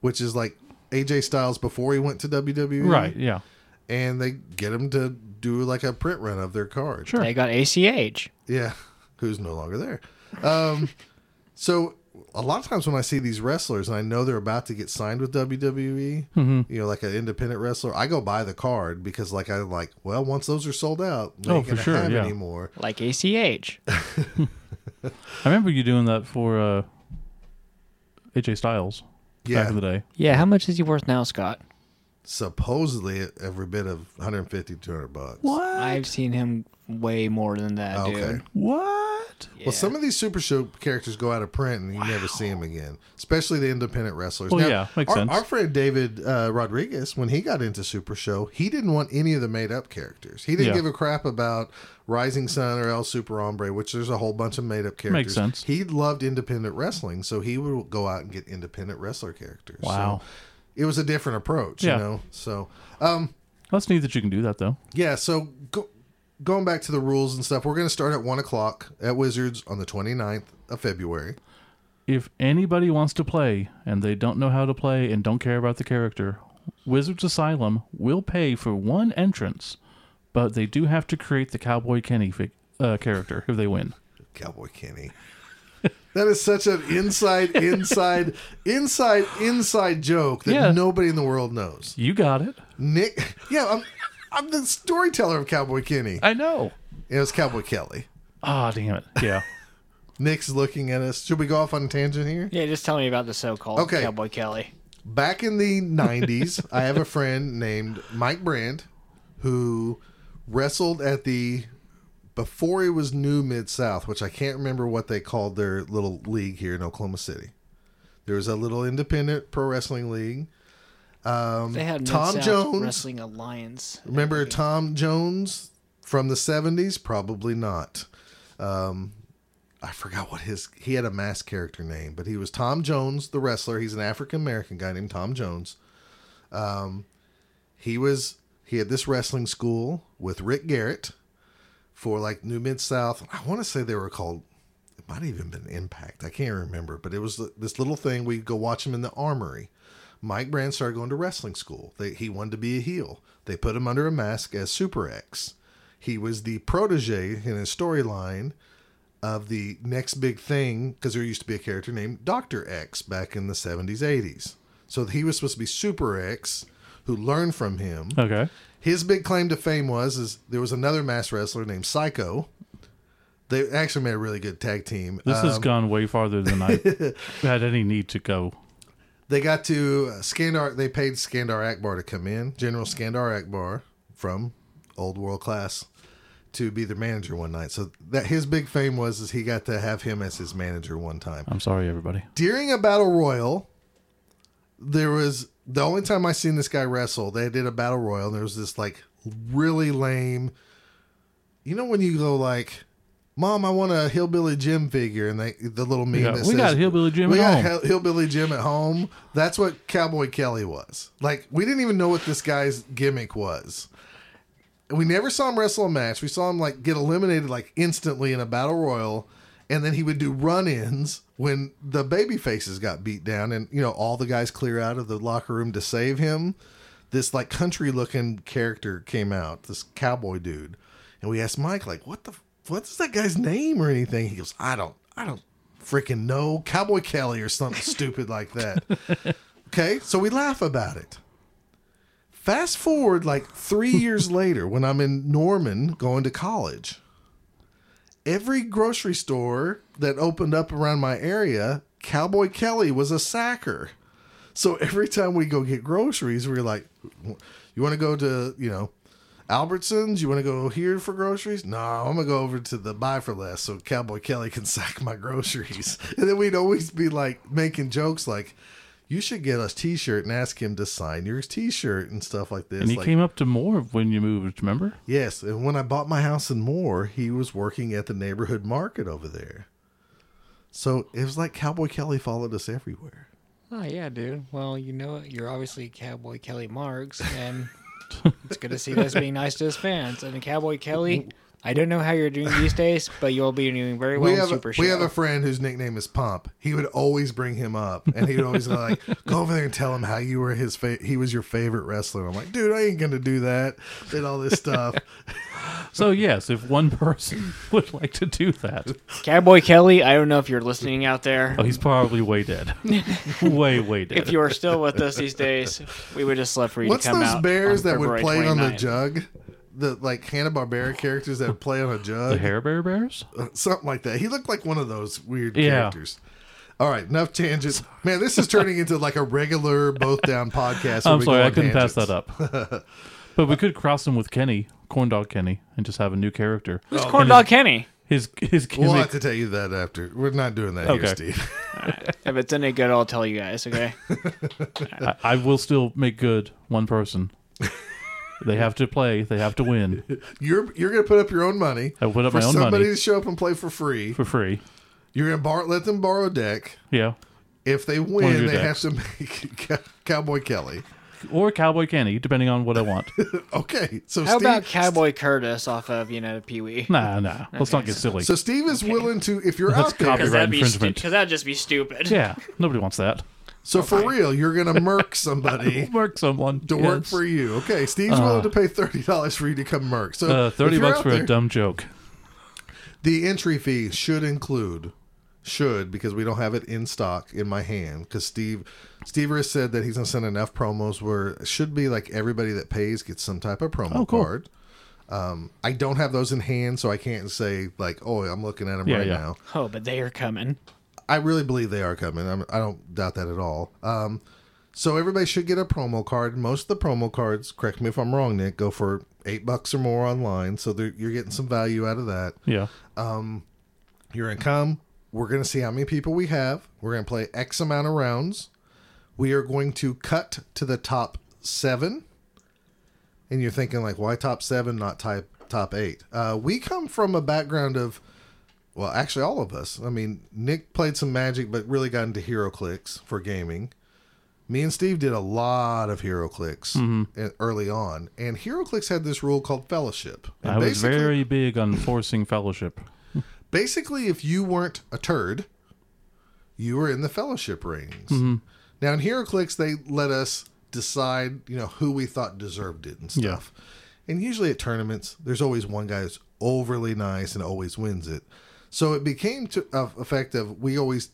which is like AJ Styles before he went to WWE. Right. Yeah. And they get him to do like a print run of their card. Sure. They got ACH. Yeah, who's no longer there. Um, so a lot of times when I see these wrestlers and I know they're about to get signed with WWE, Mm-hmm. you know, like an independent wrestler, I go buy the card because like I'm like, well, once those are sold out, they Oh, ain't for gonna sure, have yeah. anymore. Like ACH. I remember you doing that for uh, AJ Styles Yeah, back in the day. Yeah, how much is he worth now, Scott? supposedly every bit of 150 200 bucks. What? I've seen him way more than that, Okay. dude. What? Yeah. Well, some of these Super Show characters go out of print and you never see them again, especially the independent wrestlers. Well, yeah, makes our, sense. Our friend David uh, Rodriguez, when he got into Super Show, he didn't want any of the made up characters. He didn't Yeah. give a crap about Rising Sun or El Super Hombre, which there's a whole bunch of made up characters. Makes sense. He loved independent wrestling, so he would go out and get independent wrestler characters. Wow. So it was a different approach, Yeah. you know. So, um, That's neat that you can do that though. yeah, so go, going back to the rules and stuff, we're going to start at 1 o'clock at Wizards on the 29th of February. If anybody wants to play and they don't know how to play and don't care about the character, Wizards Asylum will pay for one entrance, but they do have to create the Cowboy Kenny fig- uh, character if they win. Cowboy Kenny. That is such an inside, inside, inside, inside joke that Yeah. nobody in the world knows. You got it. Nick, yeah, I'm, I'm the storyteller of Cowboy Kenny. I know. It was Cowboy Kelly. Ah, damn it. Yeah. Nick's looking at us. Should we go off on a tangent here? Yeah, just tell me about the so-called Okay. Cowboy Kelly. Back in the 90s, I have a friend named Mike Brand who wrestled at the before it was New Mid South, which I can't remember what they called their little league here in Oklahoma City. There was a little independent pro wrestling league. Um, They had Tom Mid-South Jones. Wrestling Alliance. Remember Tom Jones from the 70s? Probably not. Um, I forgot what his he had a mask character name, but he was Tom Jones, the wrestler. He's an African American guy named Tom Jones. Um, he was he had this wrestling school with Rick Garrett for like New Mid South. I want to say they were called. It might have even been Impact. I can't remember, but it was this little thing. We'd go watch him in the Armory. Mike Brand started going to wrestling school. They, he wanted to be a heel. They put him under a mask as Super X. He was the protege in his storyline of the next big thing because there used to be a character named Doctor X back in the 70s, 80s. So he was supposed to be Super X who learned from him. Okay. His big claim to fame was is there was another mass wrestler named Psycho. They actually made a really good tag team. This has Um, gone way farther than I had any need to go. They got to uh, Skandar. They paid Skandar Akbar to come in, General Skandar Akbar from Old World Class, to be their manager one night. So that his big fame was is he got to have him as his manager one time I'm sorry, everybody. during a battle royal. There was the only time I seen this guy wrestle. They did a battle royal, and there was this like really lame. You know when you go like, "Mom, I want a hillbilly Jim figure," and they the little meme got- that we says, got Hillbilly Jim we got home." Hillbilly Jim at home. That's what Cowboy Kelly was. Like we didn't even know what this guy's gimmick was. We never saw him wrestle a match. We saw him like get eliminated like instantly in a battle royal, and then he would do run-ins when the baby faces got beat down, and you know all the guys clear out of the locker room to save him. This like country-looking character came out, this cowboy dude, and we asked Mike like, "What the? What's that guy's name or anything?" He goes, "I don't, I don't freaking know, Cowboy Kelly or something stupid like that." Okay, so we laugh about it. Fast forward like three years later, when I'm in Norman going to college, every grocery store that opened up around my area, Cowboy Kelly was a sacker. So every time we go get groceries, we're like, "You want to go to you know Albertsons? You want to go here for groceries? No, I'm gonna go over to the buy for less so Cowboy Kelly can sack my groceries." And then we'd always be like making jokes like, you should get us T-shirt and ask him to sign your T-shirt and stuff like this. And he like, came up to more when you moved, remember? yes, and when I bought my house in Moore, he was working at the neighborhood market over there. So it was like Cowboy Kelly followed us everywhere. Oh yeah, dude. Well, you know, you're obviously Cowboy Kelly Marks, and it's good to see this being nice to his fans. And Cowboy Kelly, I don't know how you're doing these days, but you'll be doing very well we in have Super a, Show. we have a friend whose nickname is Pump. He would always bring him up, and he'd always go like, "Go over there and tell him how you were his fa- he was your favorite wrestler." I'm like, "Dude, I ain't gonna do that." And all this stuff. So yes, if one person would like to do that, Cowboy Kelly, I don't know if you're listening out there. oh, he's probably way dead, way way dead. If you are still with us these days, we would just love for you What's to come those out. bears on that would February play on the jug? The like Hanna Barbera characters that play on a jug, the jug, Hair Bear Bears, uh, something like that. He looked like one of those weird Yeah. characters. All right, enough tangents. Man, this is turning into like a regular both down podcast. I'm sorry, I couldn't pass that up. but we could cross him with Kenny, Corn Dog Kenny, and just have a new character. Who's Corn Dog Kenny? His his We'll have to tell you that after. We're not doing that Okay. here, Steve. If it's any good, I'll tell you guys. Okay. I, I will still make good one person. they have to play. They have to win. You're you're gonna put up your own money I put up for my own somebody money to show up and play for free. for free. You're gonna bar- let them borrow a deck. Yeah, If they win, they decks. have to make Cowboy Kelly. Or Cowboy Kenny, depending on what I want. Okay, so How Steve, about Cowboy Curtis off of you know Pee Wee? Nah, nah. Let's not get silly. So Steve is willing to, if you're That's out there. copyright. Because that'd be infringement. because that'd just be stupid. yeah, nobody wants that. So for real, you're gonna murk somebody Work someone to work for you. Okay, Steve's willing to pay thirty dollars for you to come murk. So uh, if thirty you're bucks out for there- a dumb joke. The entry fee should include should because we don't have it in stock in my hand because Steve Steve has said that he's gonna send enough promos where it should be like everybody that pays gets some type of promo Oh, cool. card. Um, I don't have those in hand, so I can't say like, "Oh, I'm looking at them Yeah, right yeah. now." Oh, but they are coming. I really believe they are coming. I'm, I don't doubt that at all. Um, so everybody should get a promo card. Most of the promo cards, correct me if I'm wrong, Nick, go for eight bucks or more online. So they're- you're getting some value out of that. Yeah, You're gonna come. We're gonna see how many people we have. We're gonna play X amount of rounds. We are going to cut to the top seven. And you're thinking like, why top seven, not type top eight? Uh, we come from a background of, well, actually all of us. I mean, Nick played some Magic, but really got into HeroClix for gaming. Me and Steve did a lot of HeroClix uh, early on, and HeroClix had this rule called Fellowship. And I was very big on forcing fellowship. basically if you weren't a turd you were in the fellowship rings now in HeroClix they let us decide you know who we thought deserved it and Yeah. stuff and usually at tournaments there's always one guy who's overly nice and always wins it so it became to of effect of we always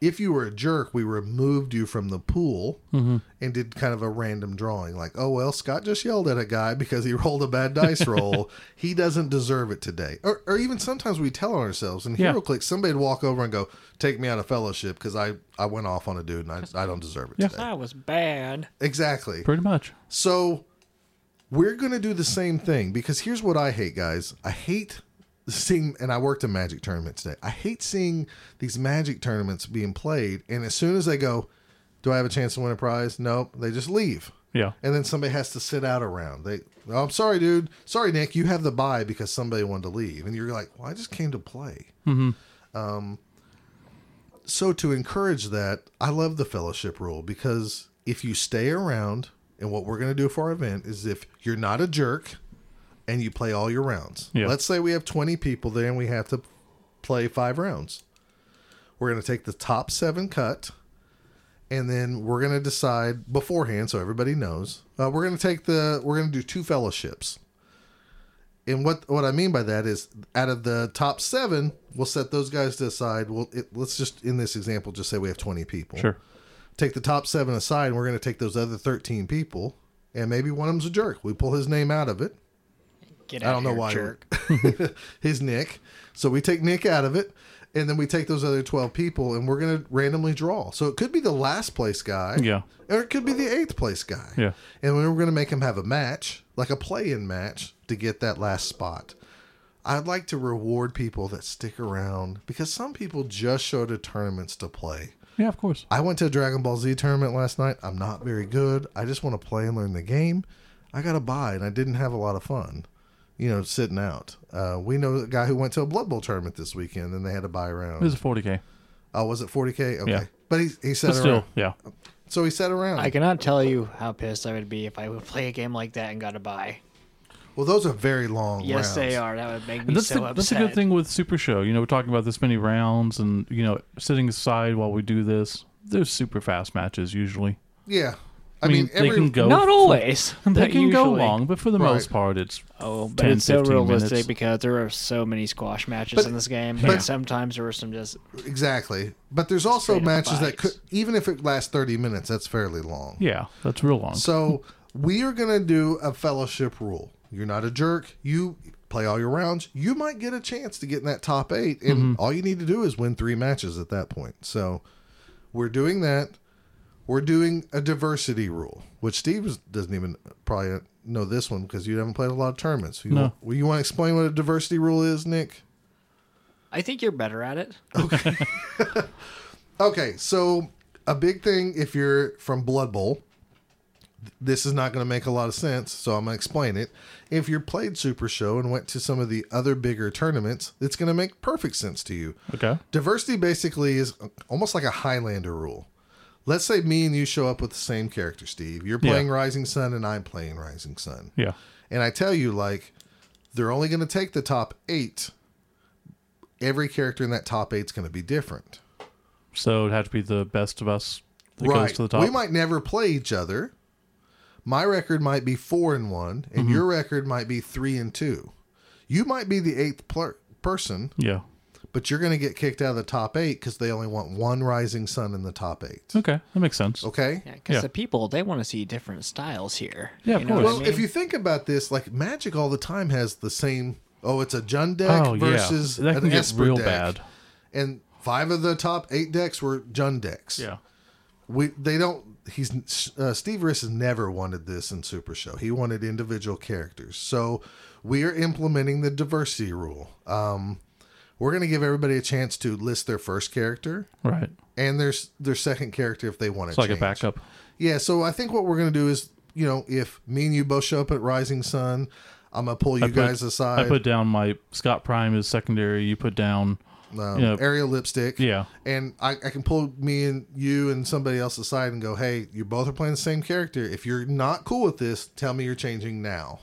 if you were a jerk we removed you from the pool mm-hmm. and did kind of a random drawing like oh well scott just yelled at a guy because he rolled a bad dice roll he doesn't deserve it today or, or even sometimes we tell on ourselves and Yeah. hero click somebody'd walk over and go take me out of fellowship because I, I went off on a dude and I, I don't deserve it Yeah. today That was bad. exactly Pretty much. so we're going to do the same thing because here's what I hate, guys. I hate seeing, and I worked a magic tournament today. I hate seeing these magic tournaments being played, and as soon as they go, do I have a chance to win a prize? Nope. They just leave. Yeah. And then somebody has to sit out around. They, oh, I'm sorry, dude. Sorry, Nick. You have the bye because somebody wanted to leave, and you're like, well, I just came to play. Hmm. Um, so to encourage that, I love the fellowship rule because if you stay around, and what we're going to do for our event is if you're not a jerk and you play all your rounds. Yeah. Let's say we have 20 people there and we have to play five rounds. We're going to take the top seven cut, and then we're going to decide beforehand so everybody knows. Uh, we're going to take the we're going to do two fellowships. And what what I mean by that is, out of the top seven, we'll set those guys to aside. We'll it, let's just in this example just say we have 20 people Sure. take the top seven aside and we're going to take those other 13 people and maybe one of them's a jerk we pull his name out of it Get i don't know here, why jerk. his nick so we take nick out of it and then we take those other 12 people and we're going to randomly draw so it could be the last place guy Yeah. or it could be the eighth place guy Yeah. and we we're going to make him have a match like a play-in match to get that last spot I'd like to reward people that stick around because some people just show to tournaments to play. Yeah, of course. I went to a Dragon Ball Z tournament last night. I'm not very good. I just want to play and learn the game. I got to buy, and I didn't have a lot of fun, you know, sitting out. Uh, we know a guy who went to a Blood Bowl tournament this weekend, and they had to buy around. It was a 40k. oh, was it 40K? Okay. Yeah. But he, he sat But still, around. yeah. So he sat around. I cannot tell you how pissed I would be if I would play a game like that and got to buy. well, those are very long Yes, rounds. they are. That would make me And that's, so the, upset. that's a good thing with Super Show. You know, we're talking about this many rounds and, you know, sitting aside while we do this. There's super fast matches usually. Yeah. I, I, mean, mean, every, they can go. Not for- always. They but can go long, but for the Right. most part, it's Oh, but 10, it's so realistic minutes. because there are so many squash matches But- in this game. but- But sometimes there are some just Exactly. But there's also Straight up matches that could, even if it lasts 30 minutes, that's fairly long. yeah, that's real long. So we are going to do a fellowship rule. You're not a jerk. You play all your rounds. You might get a chance to get in that top eight, and Mm-hmm. all you need to do is win three matches at that point. So we're doing that. We're doing a diversity rule, which Steve doesn't even probably know this one because you haven't played a lot of tournaments. You, No. want, well, you want to explain what a diversity rule is, Nick? I think you're better at it. Okay. okay, so a big thing if you're from Blood Bowl, this is not going to make a lot of sense, so I'm going to explain it. If you played Super Show and went to some of the other bigger tournaments, it's going to make perfect sense to you. Okay. Diversity basically is almost like a Highlander rule. Let's say me and you show up with the same character, Steve. You're Yeah. playing Rising Sun and I'm playing Rising Sun. Yeah. And I tell you, like, they're only going to take the top eight. Every character in that top eight's going to be different. So it had to be the best of us that goes to the top. We might never play each other. My record might be four and one, and Mm-hmm. your record might be three and two. You might be the eighth pl- person, yeah. But you're going to get kicked out of the top eight because they only want one Rising Sun in the top eight. Okay, that makes sense. Okay. Yeah, because Yeah. the people they want to see different styles here. Yeah, of course. what I Well, mean? if you think about this, like Magic all the time has the same. Oh, it's a Jund deck Oh versus yeah, that can an get Esper real deck. bad. And five of the top eight decks were Jund decks. Yeah. we they don't he's uh, Steve Resch has never wanted this in super show he wanted individual characters so we are implementing the diversity rule um we're going to give everybody a chance to list their first character Right. and their their second character if they want to It's like a backup. yeah so i think what we're going to do is you know if me and you both show up at rising sun i'm going to pull you put- guys aside I put down my Scott Prime is secondary. You put down. um, yeah. Ariel lipstick Yeah. and I, I can pull me and you and somebody else aside and go, hey, you both are playing the same character. If you're not cool with this, tell me you're changing now.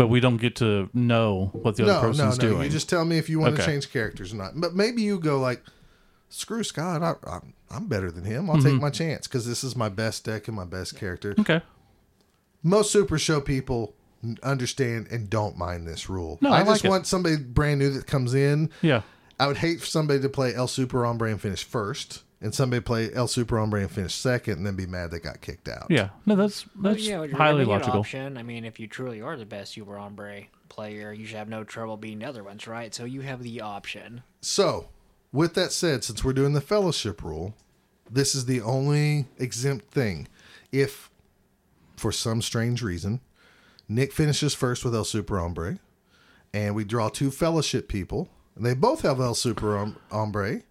But we don't get to know what the other No, no, person's no. doing. You just tell me if you want to change characters or not. But maybe you go like, screw Scott. I, I, I'm better than him. I'll take Mm-hmm. my chance because this is my best deck and my best character. okay. Most Super Show people understand and don't mind this rule. No, I, I just like it. want somebody brand new that comes in. Yeah. I would hate for somebody to play El Super Hombre and finish first, and somebody play El Super Hombre and finish second, and then be mad they got kicked out. Yeah. No, that's Well, that's yeah, highly giving it an logical. Option. I mean, if you truly are the best Super Hombre player, you should have no trouble beating the other ones, right? So you have the option. So, with that said, since we're doing the fellowship rule, this is the only exempt thing. If, for some strange reason, Nick finishes first with El Super Hombre, and we draw two fellowship people, and they both have El Super Hom- Hombre,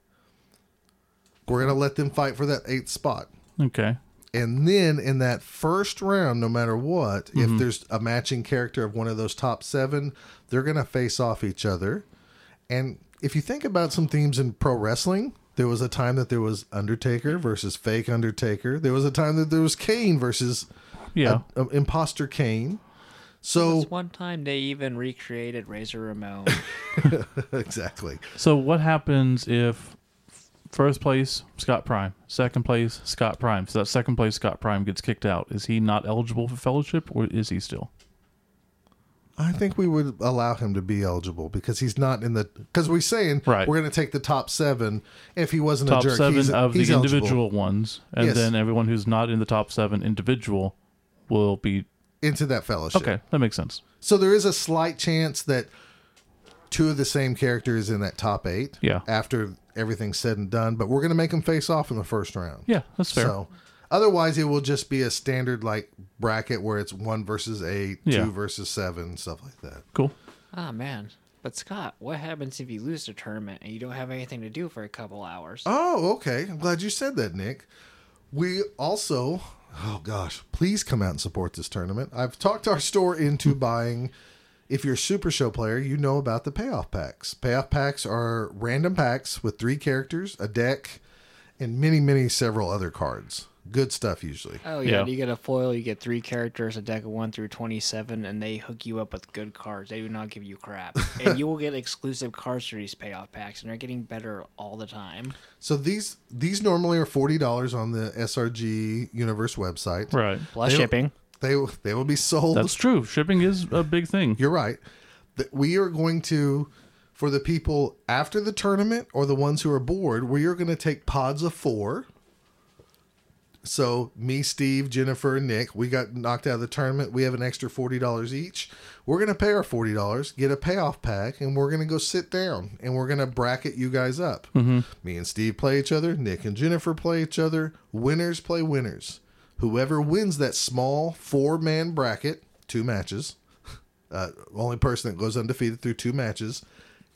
we're going to let them fight for that eighth spot. Okay. And then in that first round, no matter what, Mm-hmm. if there's a matching character of one of those top seven, they're going to face off each other. And if you think about some themes in pro wrestling, there was a time that there was Undertaker versus fake Undertaker. There was a time that there was Kane versus Yeah. a- a imposter Kane. So This one time they even recreated Razor Ramon. exactly. So what happens if first place Scott Prime, second place Scott Prime? So that second place Scott Prime gets kicked out. Is he not eligible for fellowship, or is he still? I think we would allow him to be eligible because he's not in the because we're saying Right. we're going to take the top seven. If he wasn't Top a jerk, seven he's, of the eligible. individual ones, and Yes. then everyone who's not in the top seven individual will be into that fellowship. okay. That makes sense. So there is a slight chance that two of the same characters in that top eight. Yeah. After everything's said and done, but we're going to make them face off in the first round. Yeah, that's fair. So otherwise, it will just be a standard like bracket where it's one versus eight, Yeah. two versus seven, stuff like that. cool. ah man, But Scott, what happens if you lose the tournament and you don't have anything to do for a couple hours? Oh, okay. I'm glad you said that, Nick. We also, oh gosh, please come out and support this tournament. I've talked our store into buying. If you're a Super Show player, you know about the payoff packs. Payoff packs are random packs with three characters, a deck, and many, many several other cards. Good stuff usually. Oh yeah, Yeah. you get a foil, you get three characters, a deck of one through twenty-seven, and they hook you up with good cards. They do not give you crap, and you will get exclusive cards for these payoff packs, and they're getting better all the time. So these these normally are forty dollars on the SRG Universe website. Right. Plus They- shipping. They they will be sold. That's true. Shipping is a big thing. You're right. That we are going to, for the people after the tournament or the ones who are bored, we are going to take pods of four. So me, Steve, Jennifer, and Nick, we got knocked out of the tournament. We have an extra forty dollars each. We're going to pay our forty dollars, get a payoff pack, and we're going to go sit down and we're going to bracket you guys up. Mm-hmm. Me and Steve play each other. Nick and Jennifer play each other. Winners play winners. Whoever wins that small four man bracket, two matches, uh, only person that goes undefeated through two matches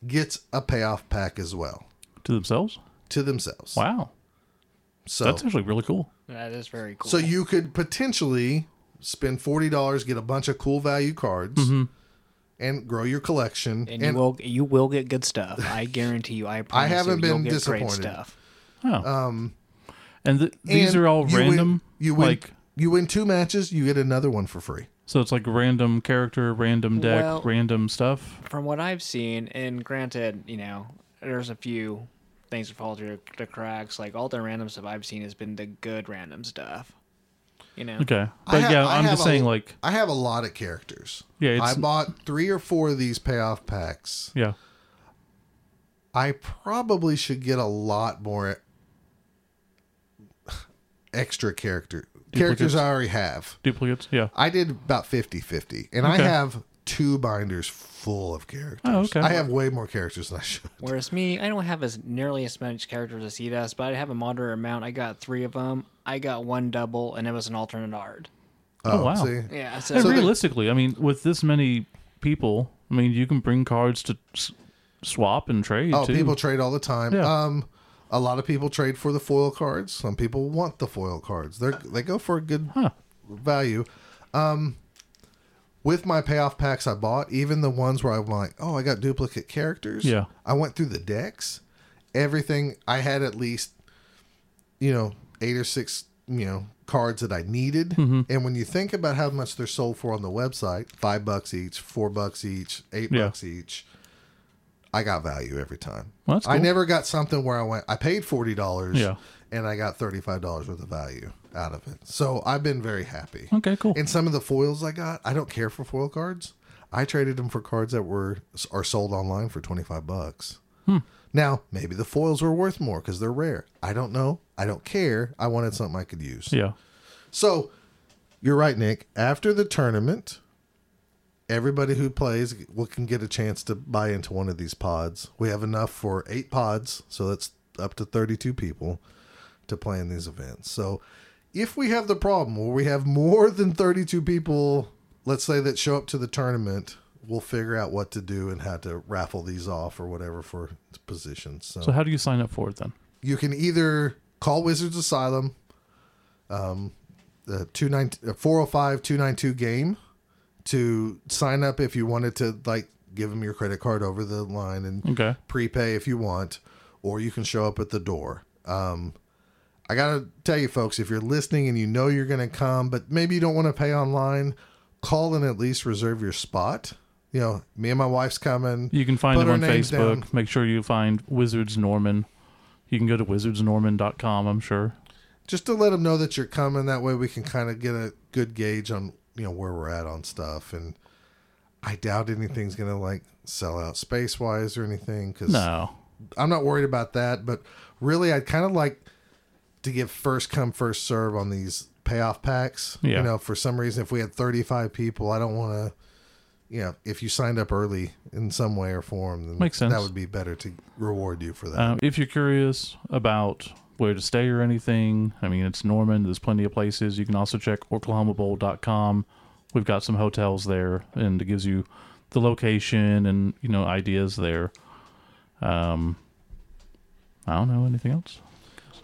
gets a payoff pack as well To themselves? to themselves. Wow. So That's actually really cool. That is very cool. so you could potentially spend forty dollars, get a bunch of cool value cards, and grow your collection. and, you will you will get good stuff. I guarantee you. I promise haven't you, you'll been get disappointed. Great stuff. Oh. And th- these and are all you win- random. you win. like you win two matches, you get another one for free. so it's like random character, random deck, Well- random stuff. From what I've seen, and granted, you know, there's a few things that fall through the cracks. Like all the random stuff I've seen has been the good random stuff. You know. Okay. But ha- yeah, I I'm have just a- saying like I have a lot of characters. Yeah, I bought three or four of these payoff packs. yeah. I probably should get a lot more extra character characters I already have. Duplicates. Yeah. I did about 50-50 and I have two binders full of characters. Oh, okay. I have way more characters than I should. Whereas me, I don't have as nearly as much characters as he does, but I have a moderate amount. I got three of them. I got one double, and it was an alternate art. Oh, wow. See? Yeah, so, And So realistically, I mean, with this many people, I mean, you can bring cards to s- swap and trade Oh, too. people trade all the time. Yeah. Um a lot of people trade for the foil cards. Some people want the foil cards. They they go for a good Huh. value. Um, with my payoff packs I bought, even the ones where I'm like, oh, I got duplicate characters. Yeah. I went through the decks. Everything I had at least, you know, eight or six, you know, cards that I needed. Mm-hmm. And when you think about how much they're sold for on the website, five bucks each, four bucks each, eight Yeah. bucks each. I got value every time. Well, that's I never got something where I went, I paid forty dollars, Yeah. and I got thirty five dollars worth of value out of it. So I've been very happy. Okay, cool. And some of the foils I got, I don't care for foil cards. I traded them for cards that were are sold online for twenty five bucks. Hmm. Now maybe the foils were worth more because they're rare. I don't know. I don't care. I wanted something I could use. yeah. So you're right, Nick. After the tournament, everybody who plays will can get a chance to buy into one of these pods. We have enough for eight pods, so that's up to 32 people to play in these events. So if we have the problem where we have more than 32 people, let's say that show up to the tournament, we'll figure out what to do and how to raffle these off or whatever for positions. So, So how do you sign up for it then? you can either call Wizards Asylum, um, the 405 292 game to sign up if you wanted to, like, give them your credit card over the line and Okay. prepay if you want, or you can show up at the door. Um, I got to tell you, folks, if you're listening and you know you're going to come, but maybe you don't want to pay online, call and at least reserve your spot. You know, me and my wife's coming. You can find Put them on Facebook. down. Make sure you find Wizards Norman. You can go to wizardsnorman.com, I'm sure. just to let them know that you're coming. That way we can kind of get a good gauge on you know where we're at on stuff. And I doubt anything's gonna like sell out space wise or anything because No. I'm not worried about that. But really, I'd kind of like to give first come first serve on these payoff packs. Yeah. You know, for some reason, if we had 35 people, I don't want to. You know, if you signed up early in some way or form, then Makes sense. that would be better to reward you for that. Uh, if you're curious about where to stay or anything, I mean, it's Norman. There's plenty of places. You can also check OklahomaBowl.com. We've got some hotels there, and it gives you the location and you know ideas there. Um, I don't know anything else.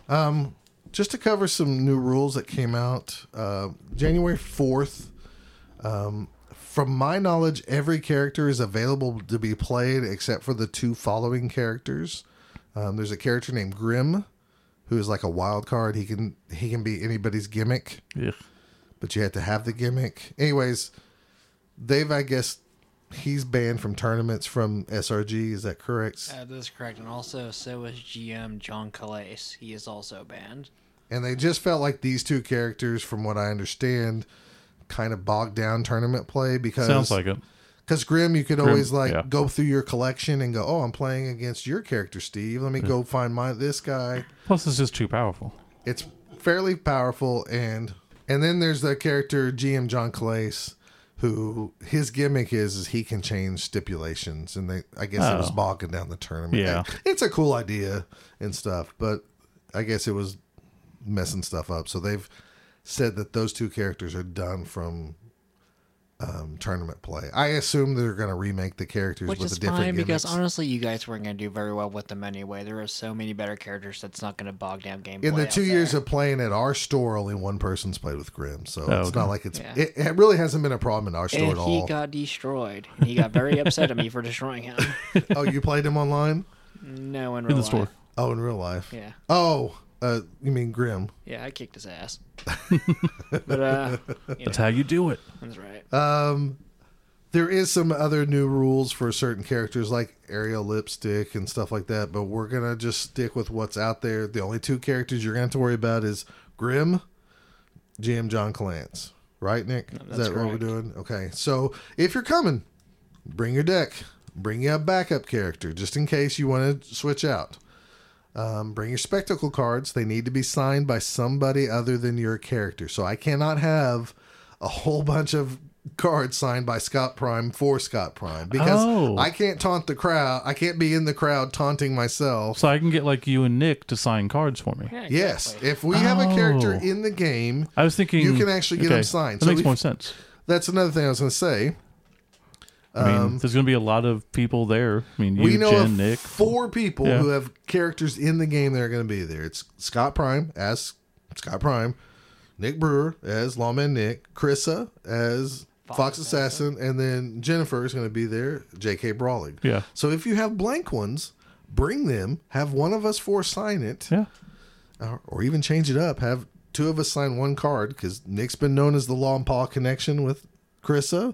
Um, just to cover some new rules that came out uh, January 4th. Um, from my knowledge, every character is available to be played except for the two following characters. Um, there's a character named Grim, who is like a wild card. He can he can be anybody's gimmick, Yeah. but you have to have the gimmick. Anyways, they've I guess he's banned from tournaments from SRG. Is that correct? Uh, that is correct, and also so is GM John Calais. He is also banned. And they just felt like these two characters, from what I understand, kind of bogged down tournament play because Sounds like it. Because Grim, you could Grim, always like yeah. go through your collection and go, oh, I'm playing against your character, Steve. Let me go find my this guy. Plus, it's just too powerful. It's fairly powerful, and and then there's the character GM John Calais, who his gimmick is is he can change stipulations, and they I guess it was Oh. bogging down the tournament. Yeah. it's a cool idea and stuff, but I guess it was messing stuff up. So they've said that those two characters are done from um, tournament play. I assume they're going to remake the characters Which with is a different fine because gimmicks. honestly, you guys weren't going to do very well with them anyway. There are so many better characters that's not going to bog down gameplay. in the out two years there. of playing at our store, only one person's played with Grim, so Oh, it's okay. not like it's Yeah. it, it really hasn't been a problem in our store and at all. he got destroyed. And he got very upset at me for destroying him. oh, you played him online? No, in real In the life. store. Oh, in real life? Yeah, Oh, uh, you mean Grim? yeah, I kicked his ass. but uh, you That's know, how you do it. that's right. Um, there is some other new rules for certain characters like Ariel Lipstick and stuff like that, but we're gonna just stick with what's out there. The only two characters you're gonna have to worry about is Grim, GM John Clance. Right, Nick? is that's that what we're correct. doing? Okay. So if you're coming, bring your deck. Bring you a backup character just in case you want to switch out. Um, bring your spectacle cards. They need to be signed by somebody other than your character. So I cannot have a whole bunch of cards signed by Scott Prime for Scott Prime because Oh. I can't taunt the crowd. I can't be in the crowd taunting myself. So I can get like you and Nick to sign cards for me. Yeah, Yes, if we have a character Oh. in the game, I was thinking You can actually get them signed. That So makes if- more sense. that's another thing I was going to say. I mean, there's going to be a lot of people there. I mean, you, Um, we know Jen, of Nick. four people Yeah. who have characters in the game that are going to be there. It's Scott Prime as Scott Prime, Nick Brewer as Lawman Nick, Krissa as Fox, Fox Assassin, and then Jennifer is going to be there, J.K. Brawling. Yeah. So if you have blank ones, bring them. Have one of us four sign it, Yeah. or, or even change it up. Have two of us sign one card because Nick's been known as the Law and Paul connection with Krissa.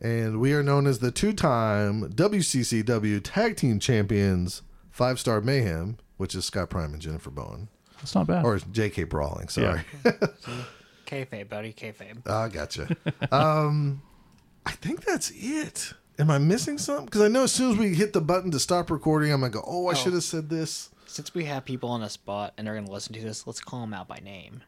And we are known as the two time WCCW Tag Team Champions, Five Star Mayhem, which is Scott Prime and Jennifer Bowen. That's not bad. Or JK Brawling, sorry. Kayfabe, buddy, kayfabe. I gotcha. um, I think that's it. Am I missing something? Because I know as soon as we hit the button to stop recording, I'm going to go, oh, I should have said this. Since we have people on the spot and they're going to listen to this, let's call them out by name.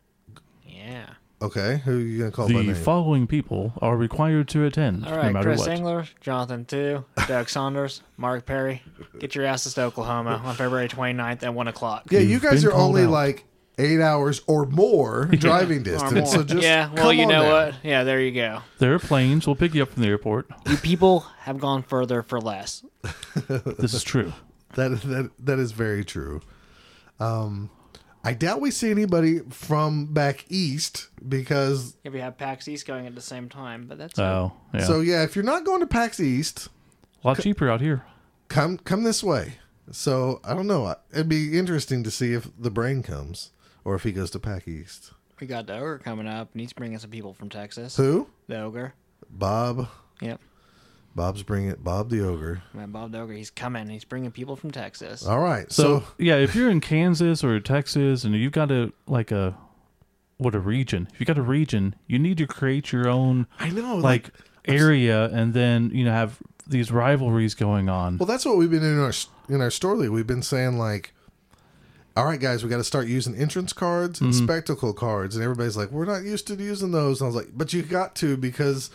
Yeah. Okay, who are you going to call by the name? following people are required to attend, All no right, matter Chris what. Engler, Jonathan Tu, Doug Saunders, Mark Perry. Get your asses to Oklahoma on February 29th at 1 o'clock. yeah, you You've guys been are only out. like eight hours or more driving Or distance. more. So just yeah, well, come you on know down. what? Yeah, there you go. There are planes. We'll pick you up from the airport. You people have gone further for less. This is true. That that that is very true. Um, I doubt we see anybody from back east because If you have PAX East going at the same time, but that's Oh, yeah. so yeah. If you're not going to PAX East, a lot cheaper out here. come come this way. So I don't know. It'd be interesting to see if the brain comes or if he goes to PAX East. we got the ogre coming up, and he's bringing some people from Texas. Who? The ogre. Bob. Yep. Bob's bringing it. Bob the ogre. Man, Bob the ogre, he's coming. He's bringing people from Texas. All right. So, So, yeah, if you're in Kansas or Texas and you've got a like a what a region, if you got a region, you need to create your own I know like area and then you know have these rivalries going on. Well, that's what we've been in our in our store league. We've been saying like, "All right, guys, we got to start using entrance cards and mm-hmm. spectacle cards," and everybody's like, "We're not used to using those." And I was like, "But you got to because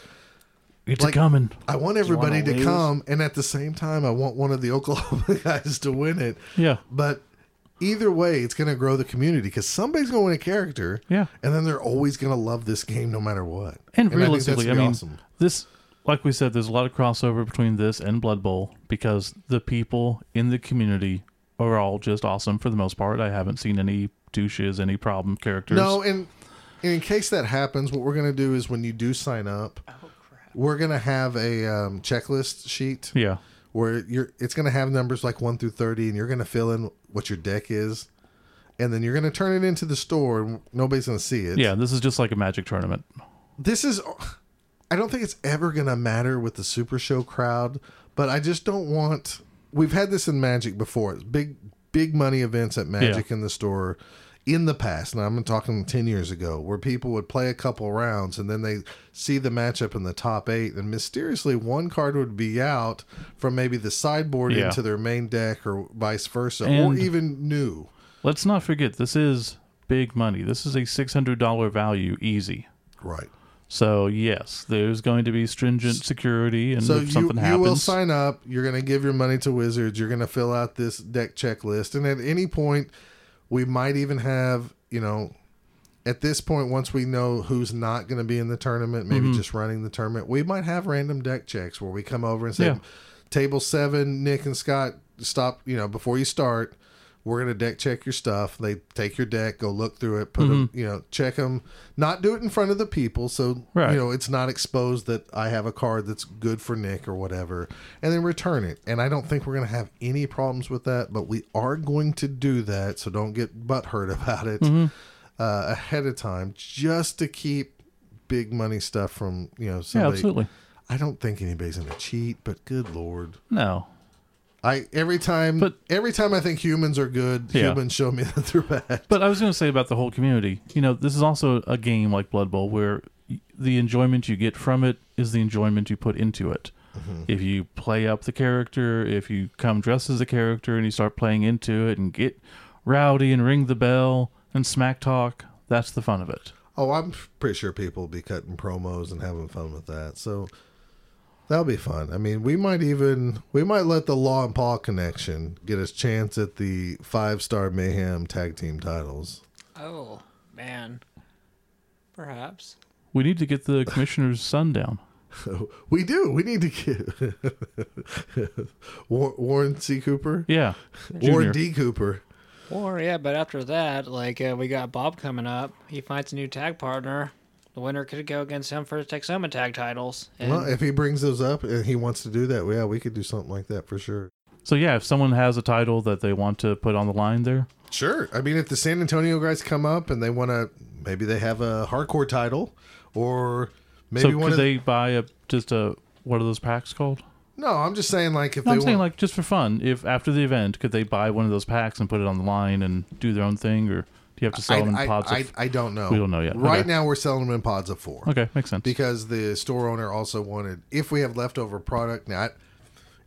it's like- coming. I want everybody wanna lose? come, and at the same time, I want one of the Oklahoma guys to win it." Yeah. But either way, it's going to grow the community because somebody's going to win a character, Yeah. and then they're always going to love this game no matter what. And I think realistically, I, gonna mean, awesome. this like we said, there's a lot of crossover between this and Blood Bowl because the people in the community are all just awesome for the most part. I haven't seen any douches, any problem characters. No, and in case that happens, what we're going to do is when you do sign up, uh-huh. We're going to have a um, checklist sheet Yeah. where you're it's going to have numbers like 1 through 30 and you're going to fill in what your deck is and then you're going to turn it into the store and nobody's going to see it. Yeah, this is just like a magic tournament. This is I don't think it's ever going to matter with the Super Show crowd, but I just don't want we've had this in Magic before. It's big big money events at Magic in the store in the past, and I'm talking 10 years ago, where people would play a couple rounds and then they see the matchup in the top eight, and mysteriously one card would be out from maybe the sideboard Yeah. into their main deck or vice versa, or even new. Let's not forget, this is big money. This is a $600 value easy. Right. So, yes, there's going to be stringent security, and So if something you happens. You will sign up. You're going to give your money to Wizards. You're going to fill out this deck checklist, and at any point, we might even have you know, at this point, once we know who's not going to be in the tournament, maybe Mm-hmm. just running the tournament, we might have random deck checks where we come over and say, Yeah. "Table seven, Nick and Scott, stop. You know, before you start." We're gonna deck check your stuff. They take your deck, go look through it, put them, you know, check them. Not do it in front of the people, so Mm-hmm. Right. you know it's not exposed that I have a card that's good for Nick or whatever, and then return it. And I don't think we're gonna have any problems with that, but we are going to do that, so don't get butthurt about it Mm-hmm. uh, ahead of time, just to keep big money stuff from you know. yeah, absolutely. I don't think anybody's gonna cheat, but good lord. No. I every time, But- every time I think humans are good, Yeah. humans show me that they're bad. But I was going to say about the whole community. You know, this is also a game like Blood Bowl where the enjoyment you get from it is the enjoyment you put into it. Mm-hmm. If you play up the character, if you come dressed as a character and you start playing into it and get rowdy and ring the bell and smack talk, that's the fun of it. Oh, I'm pretty sure people will be cutting promos and having fun with that. So that'll be fun. I mean, we might even we might let the Law and Paul connection get us chance at the five star mayhem tag team titles. Oh man, perhaps. We need to get the commissioner's son down. we do. We need to get Warren C. Cooper, Yeah. Warren D. Cooper. Or yeah, but after that, like uh, we got Bob coming up. He finds a new tag partner. The winner could go against him for the Texoma tag titles. And Well, if he brings those up and he wants to do that, yeah, we could do something like that for sure. So yeah, if someone has a title that they want to put on the line there, Sure. I mean, if the San Antonio guys come up and they want to, maybe they have a hardcore title, or maybe so one could of they buy a just a what are those packs called? No, I'm just saying, like, if No, they I'm saying want, like just for fun. If after the event, could they buy one of those packs and put it on the line and do their own thing, or do you have to sell I, them in I, pods? I, of, I don't know. We don't know yet. Right Okay. now, we're selling them in pods of four okay, makes sense. because the store owner also wanted, if we have leftover product, now, I,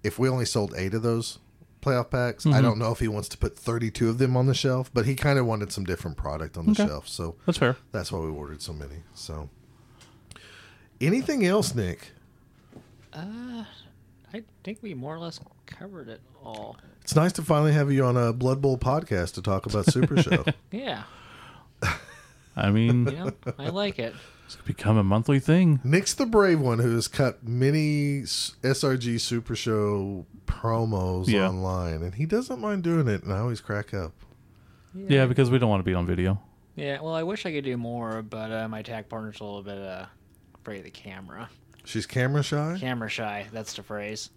if we only sold eight of those playoff packs, Mm-hmm. I don't know if he wants to put 32 of them on the shelf, but he kind of wanted some different product on the Okay. shelf, so That's fair. that's why we ordered so many. So, anything else, Nick? Uh, I think we more or less covered it all. It's nice to finally have you on a Blood Bowl podcast to talk about Super Show. Yeah, I mean, you know, I like it. it's become a monthly thing. Nick's the brave one who has cut many s- SRG Super Show promos Yeah. online, and he doesn't mind doing it. And I always crack up. Yeah, because we don't want to be on video. Yeah, well, I wish I could do more, but uh, my tag partner's a little bit uh, afraid of the camera. She's camera shy. Camera shy, that's the phrase.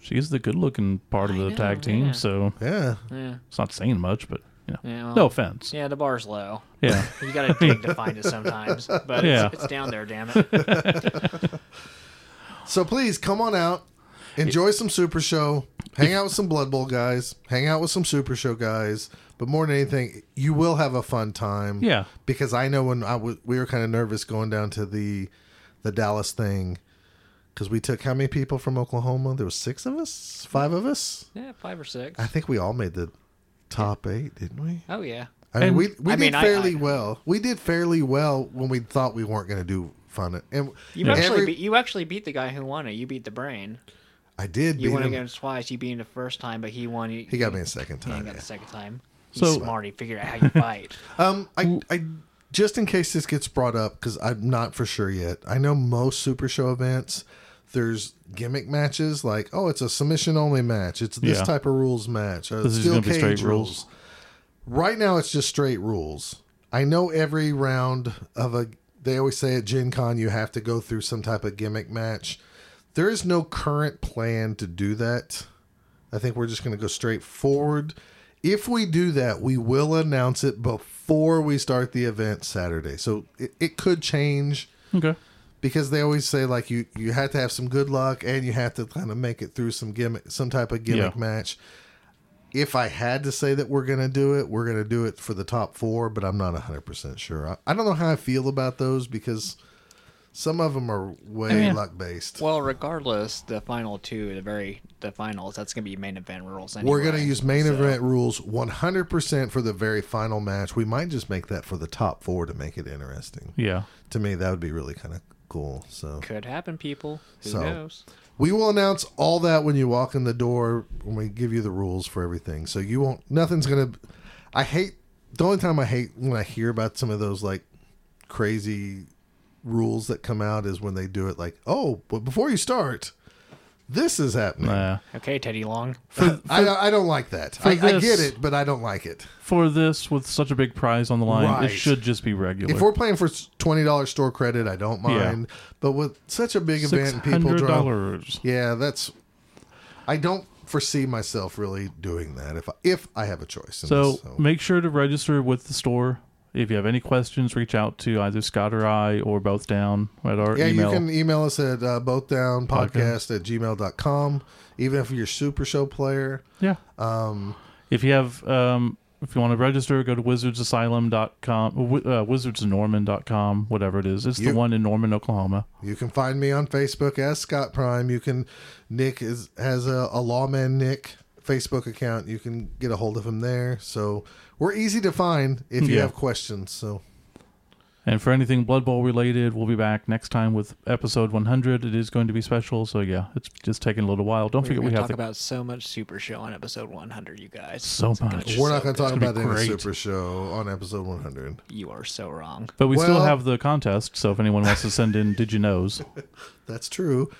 She's the good-looking part of I the know, tag team, yeah. so Yeah, Yeah, it's not saying much. But you know, yeah. Well, no offense. Yeah, the bar's low. Yeah, You gotta dig to find it sometimes, but Yeah. it's, it's down there. Damn it. So please come on out, enjoy some Super Show, hang out with some Blood Bowl guys, hang out with some Super Show guys. But more than anything, you will have a fun time. yeah. because I know when I we were kind of nervous going down to the the Dallas thing because we took how many people from Oklahoma? There was six of us, five of us. Yeah, five or six. I think we all made the top eight, didn't we? Oh yeah. I mean, And- we we I did mean, fairly I- well. We did fairly well when we thought we weren't going to do fun. And You Yeah. actually every- beat, you actually beat the guy who won it. You beat the brain. I did You beat won him. against twice. You beat him the first time, but he won. He, He got me a second He time. got yeah. the second time. He's So- smart. He figured out how you fight. Um, I, I just in case this gets brought up because I'm not for sure yet. I know most Super Show events There's gimmick matches like, oh, it's a submission only match. It's this Yeah. type of rules match. Or This steel cage straight rules. rules. Right now, it's just straight rules. I know every round of a. They always say at Gen Con you have to go through some type of gimmick match. There is no current plan to do that. I think we're just going to go straight forward. If we do that, we will announce it before we start the event Saturday. So it, it could change Okay. Because they always say like you you have to have some good luck and you have to kind of make it through some gimmick some type of gimmick Yeah. match. If I had to say that we're gonna do it, we're gonna do it for the top four, but I'm not hundred percent sure. I, I don't know how I feel about those because some of them are way I mean- luck based. Well, regardless, the final two, the very the finals, that's gonna be main event rules. Anyway, We're gonna use main so- event rules 100% for the very final match. We might just make that for the top four to make it interesting. Yeah. To me, that would be really kind of cool. So Could happen, people. Who So- knows? We will announce all that when you walk in the door when we give you the rules for everything. So you won't nothing's gonna I hate the only time I hate when I hear about some of those like crazy rules that come out is when they do it like, oh, but before you start, this is happening. Nah. Okay, Teddy Long. Uh, I, I don't like that. I, I get it, but I don't like it. For this, with such a big prize on the line, Right. it should just be regular. If we're playing for twenty dollars store credit, I don't mind. But with such a big event, Six and people draw. dollars. Yeah, that's. I don't foresee myself really doing that if I, if I have a choice. So, this, so. make sure to register with the store. If you have any questions, reach out to either Scott or I or both down at our yeah, email. you can email us at uh, bothdownpodcast at gmail.com. Even if you're Super Show player, Yeah. um, If you have, um, if you want to register, go to wizardsasylum.com, uh, wizardsnorman.com, whatever it is. It's You- the one in Norman, Oklahoma. you can find me on Facebook as Scott Prime. You can Nick is has a, a lawman Nick Facebook account. You can get a hold of him there. So we're easy to find if you Yeah. have questions. So And for anything Blood Bowl related, we'll be back next time with episode 100. It is going to be special, so yeah, it's just taking a little while. Don't We're forget we have to talk the about so much Super Show on episode 100, you guys. So It's much. we're so not going to talk about any great. Super Show on episode 100. You are so wrong. But we still have the contest, so if anyone wants to send in Did You Knows, That's true.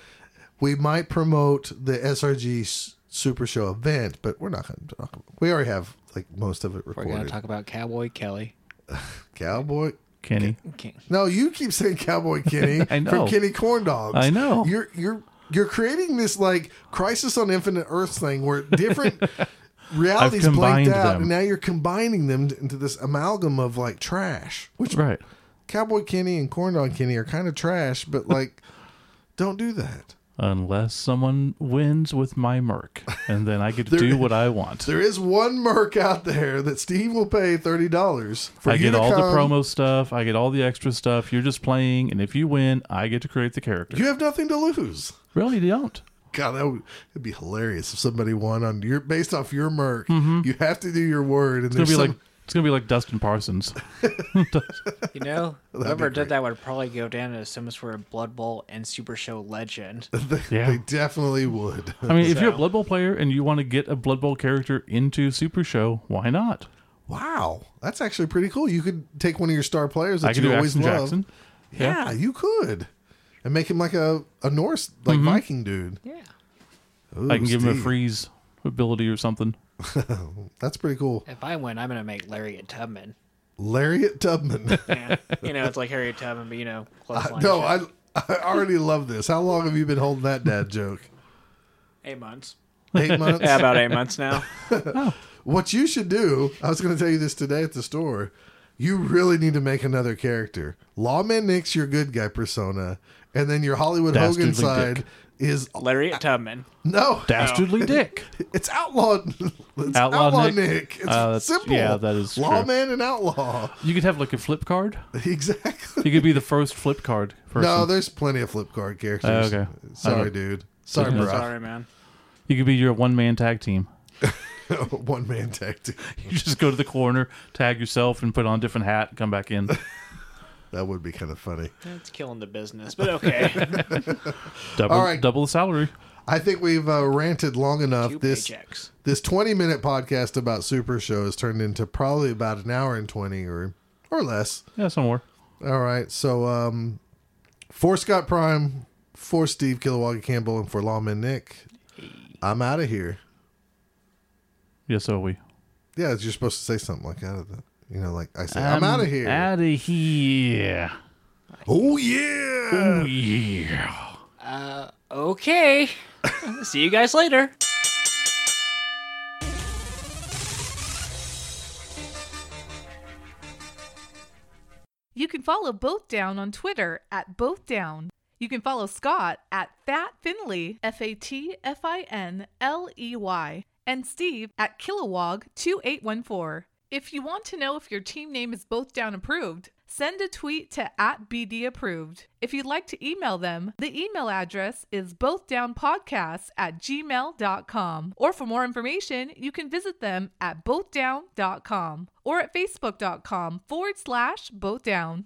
We might promote the SRG s- Super Show event, but we're not going to talk. We already have like most of it recorded. We're going to talk about Cowboy Kelly. Cowboy. Kenny. Okay. No, you keep saying Cowboy Kenny I know. from Kenny Corn Dogs. I know. You're you're you're creating this like Crisis on Infinite Earths thing where different realities blanked out, them. and now you're combining them into this amalgam of like trash. Which Right. Cowboy Kenny and Corn Dog Kenny are kind of trash, but like, don't do that. Unless someone wins with my Merc, and then I get to There- do what I want. There is one Merc out there that Steve will pay thirty dollars for. I you get all the promo stuff. I get all the extra stuff. You're just playing, and if you win, I get to create the character. You have nothing to lose. really you don't. God, that would it'd be hilarious if somebody won on your based off your Merc. You have to do your word, and Mm-hmm. It's gonna there's be some, like it's gonna be like Dustin Parsons. You know, be whoever great. did that would probably go down as some sort of Blood Bowl and Super Show legend. they, Yeah. they definitely would. I mean, if you're a Blood Bowl player and you want to get a Blood Bowl character into Super Show, why not? wow, that's actually pretty cool. You could take one of your star players that I could you do always Axton love. Jackson. Yeah, you could, and make him like a a Norse like Viking dude. Yeah. Ooh, Mm-hmm. I can give him a freeze ability or something. That's pretty cool. If I win, I'm going to make Lariat Tubman. Lariat Tubman. Yeah. you know, it's like Harriet Tubman, but you know, clothesline. no. I I already love this. How long have you been holding that dad joke? Eight months. Eight months. Yeah, about eight months now. oh. What you should do, I was going to tell you this today at the store. You really need to make another character. Lawman Nick's your good guy persona, and then your Hollywood Hogan side Dick. Is Lariat Tubman. no, Dastardly Dick. it's outlaw. It's Outlaw outlaw, Nick? Nick. It's Uh, that's- simple. yeah, that is true. lawman and outlaw. You could have like a flip card. exactly. You could be the first flip card person. No, there's plenty of flip card characters. Oh, okay. Sorry, dude. Sorry, bro. Sorry, man. You could be your one man tag team. One man tag team. You just go to the corner, tag yourself, and put on a different hat, and come back in. That would be kind of funny. It's killing the business, but okay. Double, All right. double the salary. I think we've uh, ranted long enough. Two this paychecks. this 20 minute podcast about Super Show has turned into probably about an hour and 20 or or less. Yeah, somewhere. All right. So um for Scott Prime, For Steve Kilowoggy Campbell and for Lawman Nick, I'm out of here. Yes, are we? Yeah, you're supposed to say something like out of that. You know, like I say, I'm, out of here. Out of here. oh yeah. Oh yeah. Uh, okay. See you guys later. You can follow Both Down on Twitter at Both Down. You can follow Scott at Fat Finley, F A T F I N L E Y, and Steve at Kilowog2814. If you want to know if your team name is Both Down approved, send a tweet to at BD approved. If you'd like to email them, the email address is bothdownpodcasts at gmail.com. Or for more information, you can visit them at bothdown.com or at facebook.com forward slash bothdown.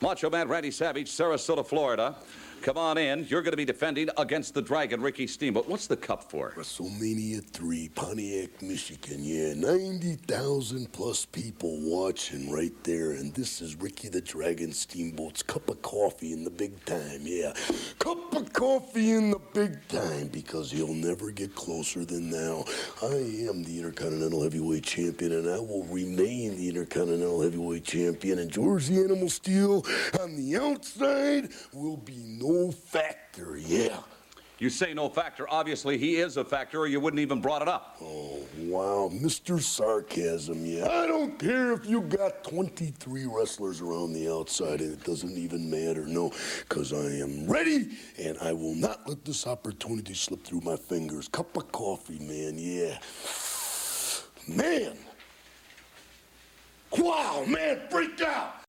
Macho Man Randy Savage, Sarasota, Florida. Come on in. You're going to be defending against the Dragon, Ricky Steamboat. What's the cup for? WrestleMania 3, Pontiac, Michigan. Yeah, 90,000 plus people watching right there. And this is Ricky the Dragon Steamboat's cup of coffee in the big time. Yeah, cup of coffee in the big time because he'll never get closer than now. I am the Intercontinental Heavyweight Champion and I will remain the Intercontinental Heavyweight Champion. And George the Animal Steele on the outside will be no factor. Yeah. You say no factor. Obviously, he is a factor, or you wouldn't even brought it up. Oh, wow, Mr. Sarcasm, yeah. I don't care if you got 23 wrestlers around the outside, and it doesn't even matter, no, because I am ready, and I will not let this opportunity slip through my fingers. Cup of coffee, man, yeah. Man! Wow, man, freaked out!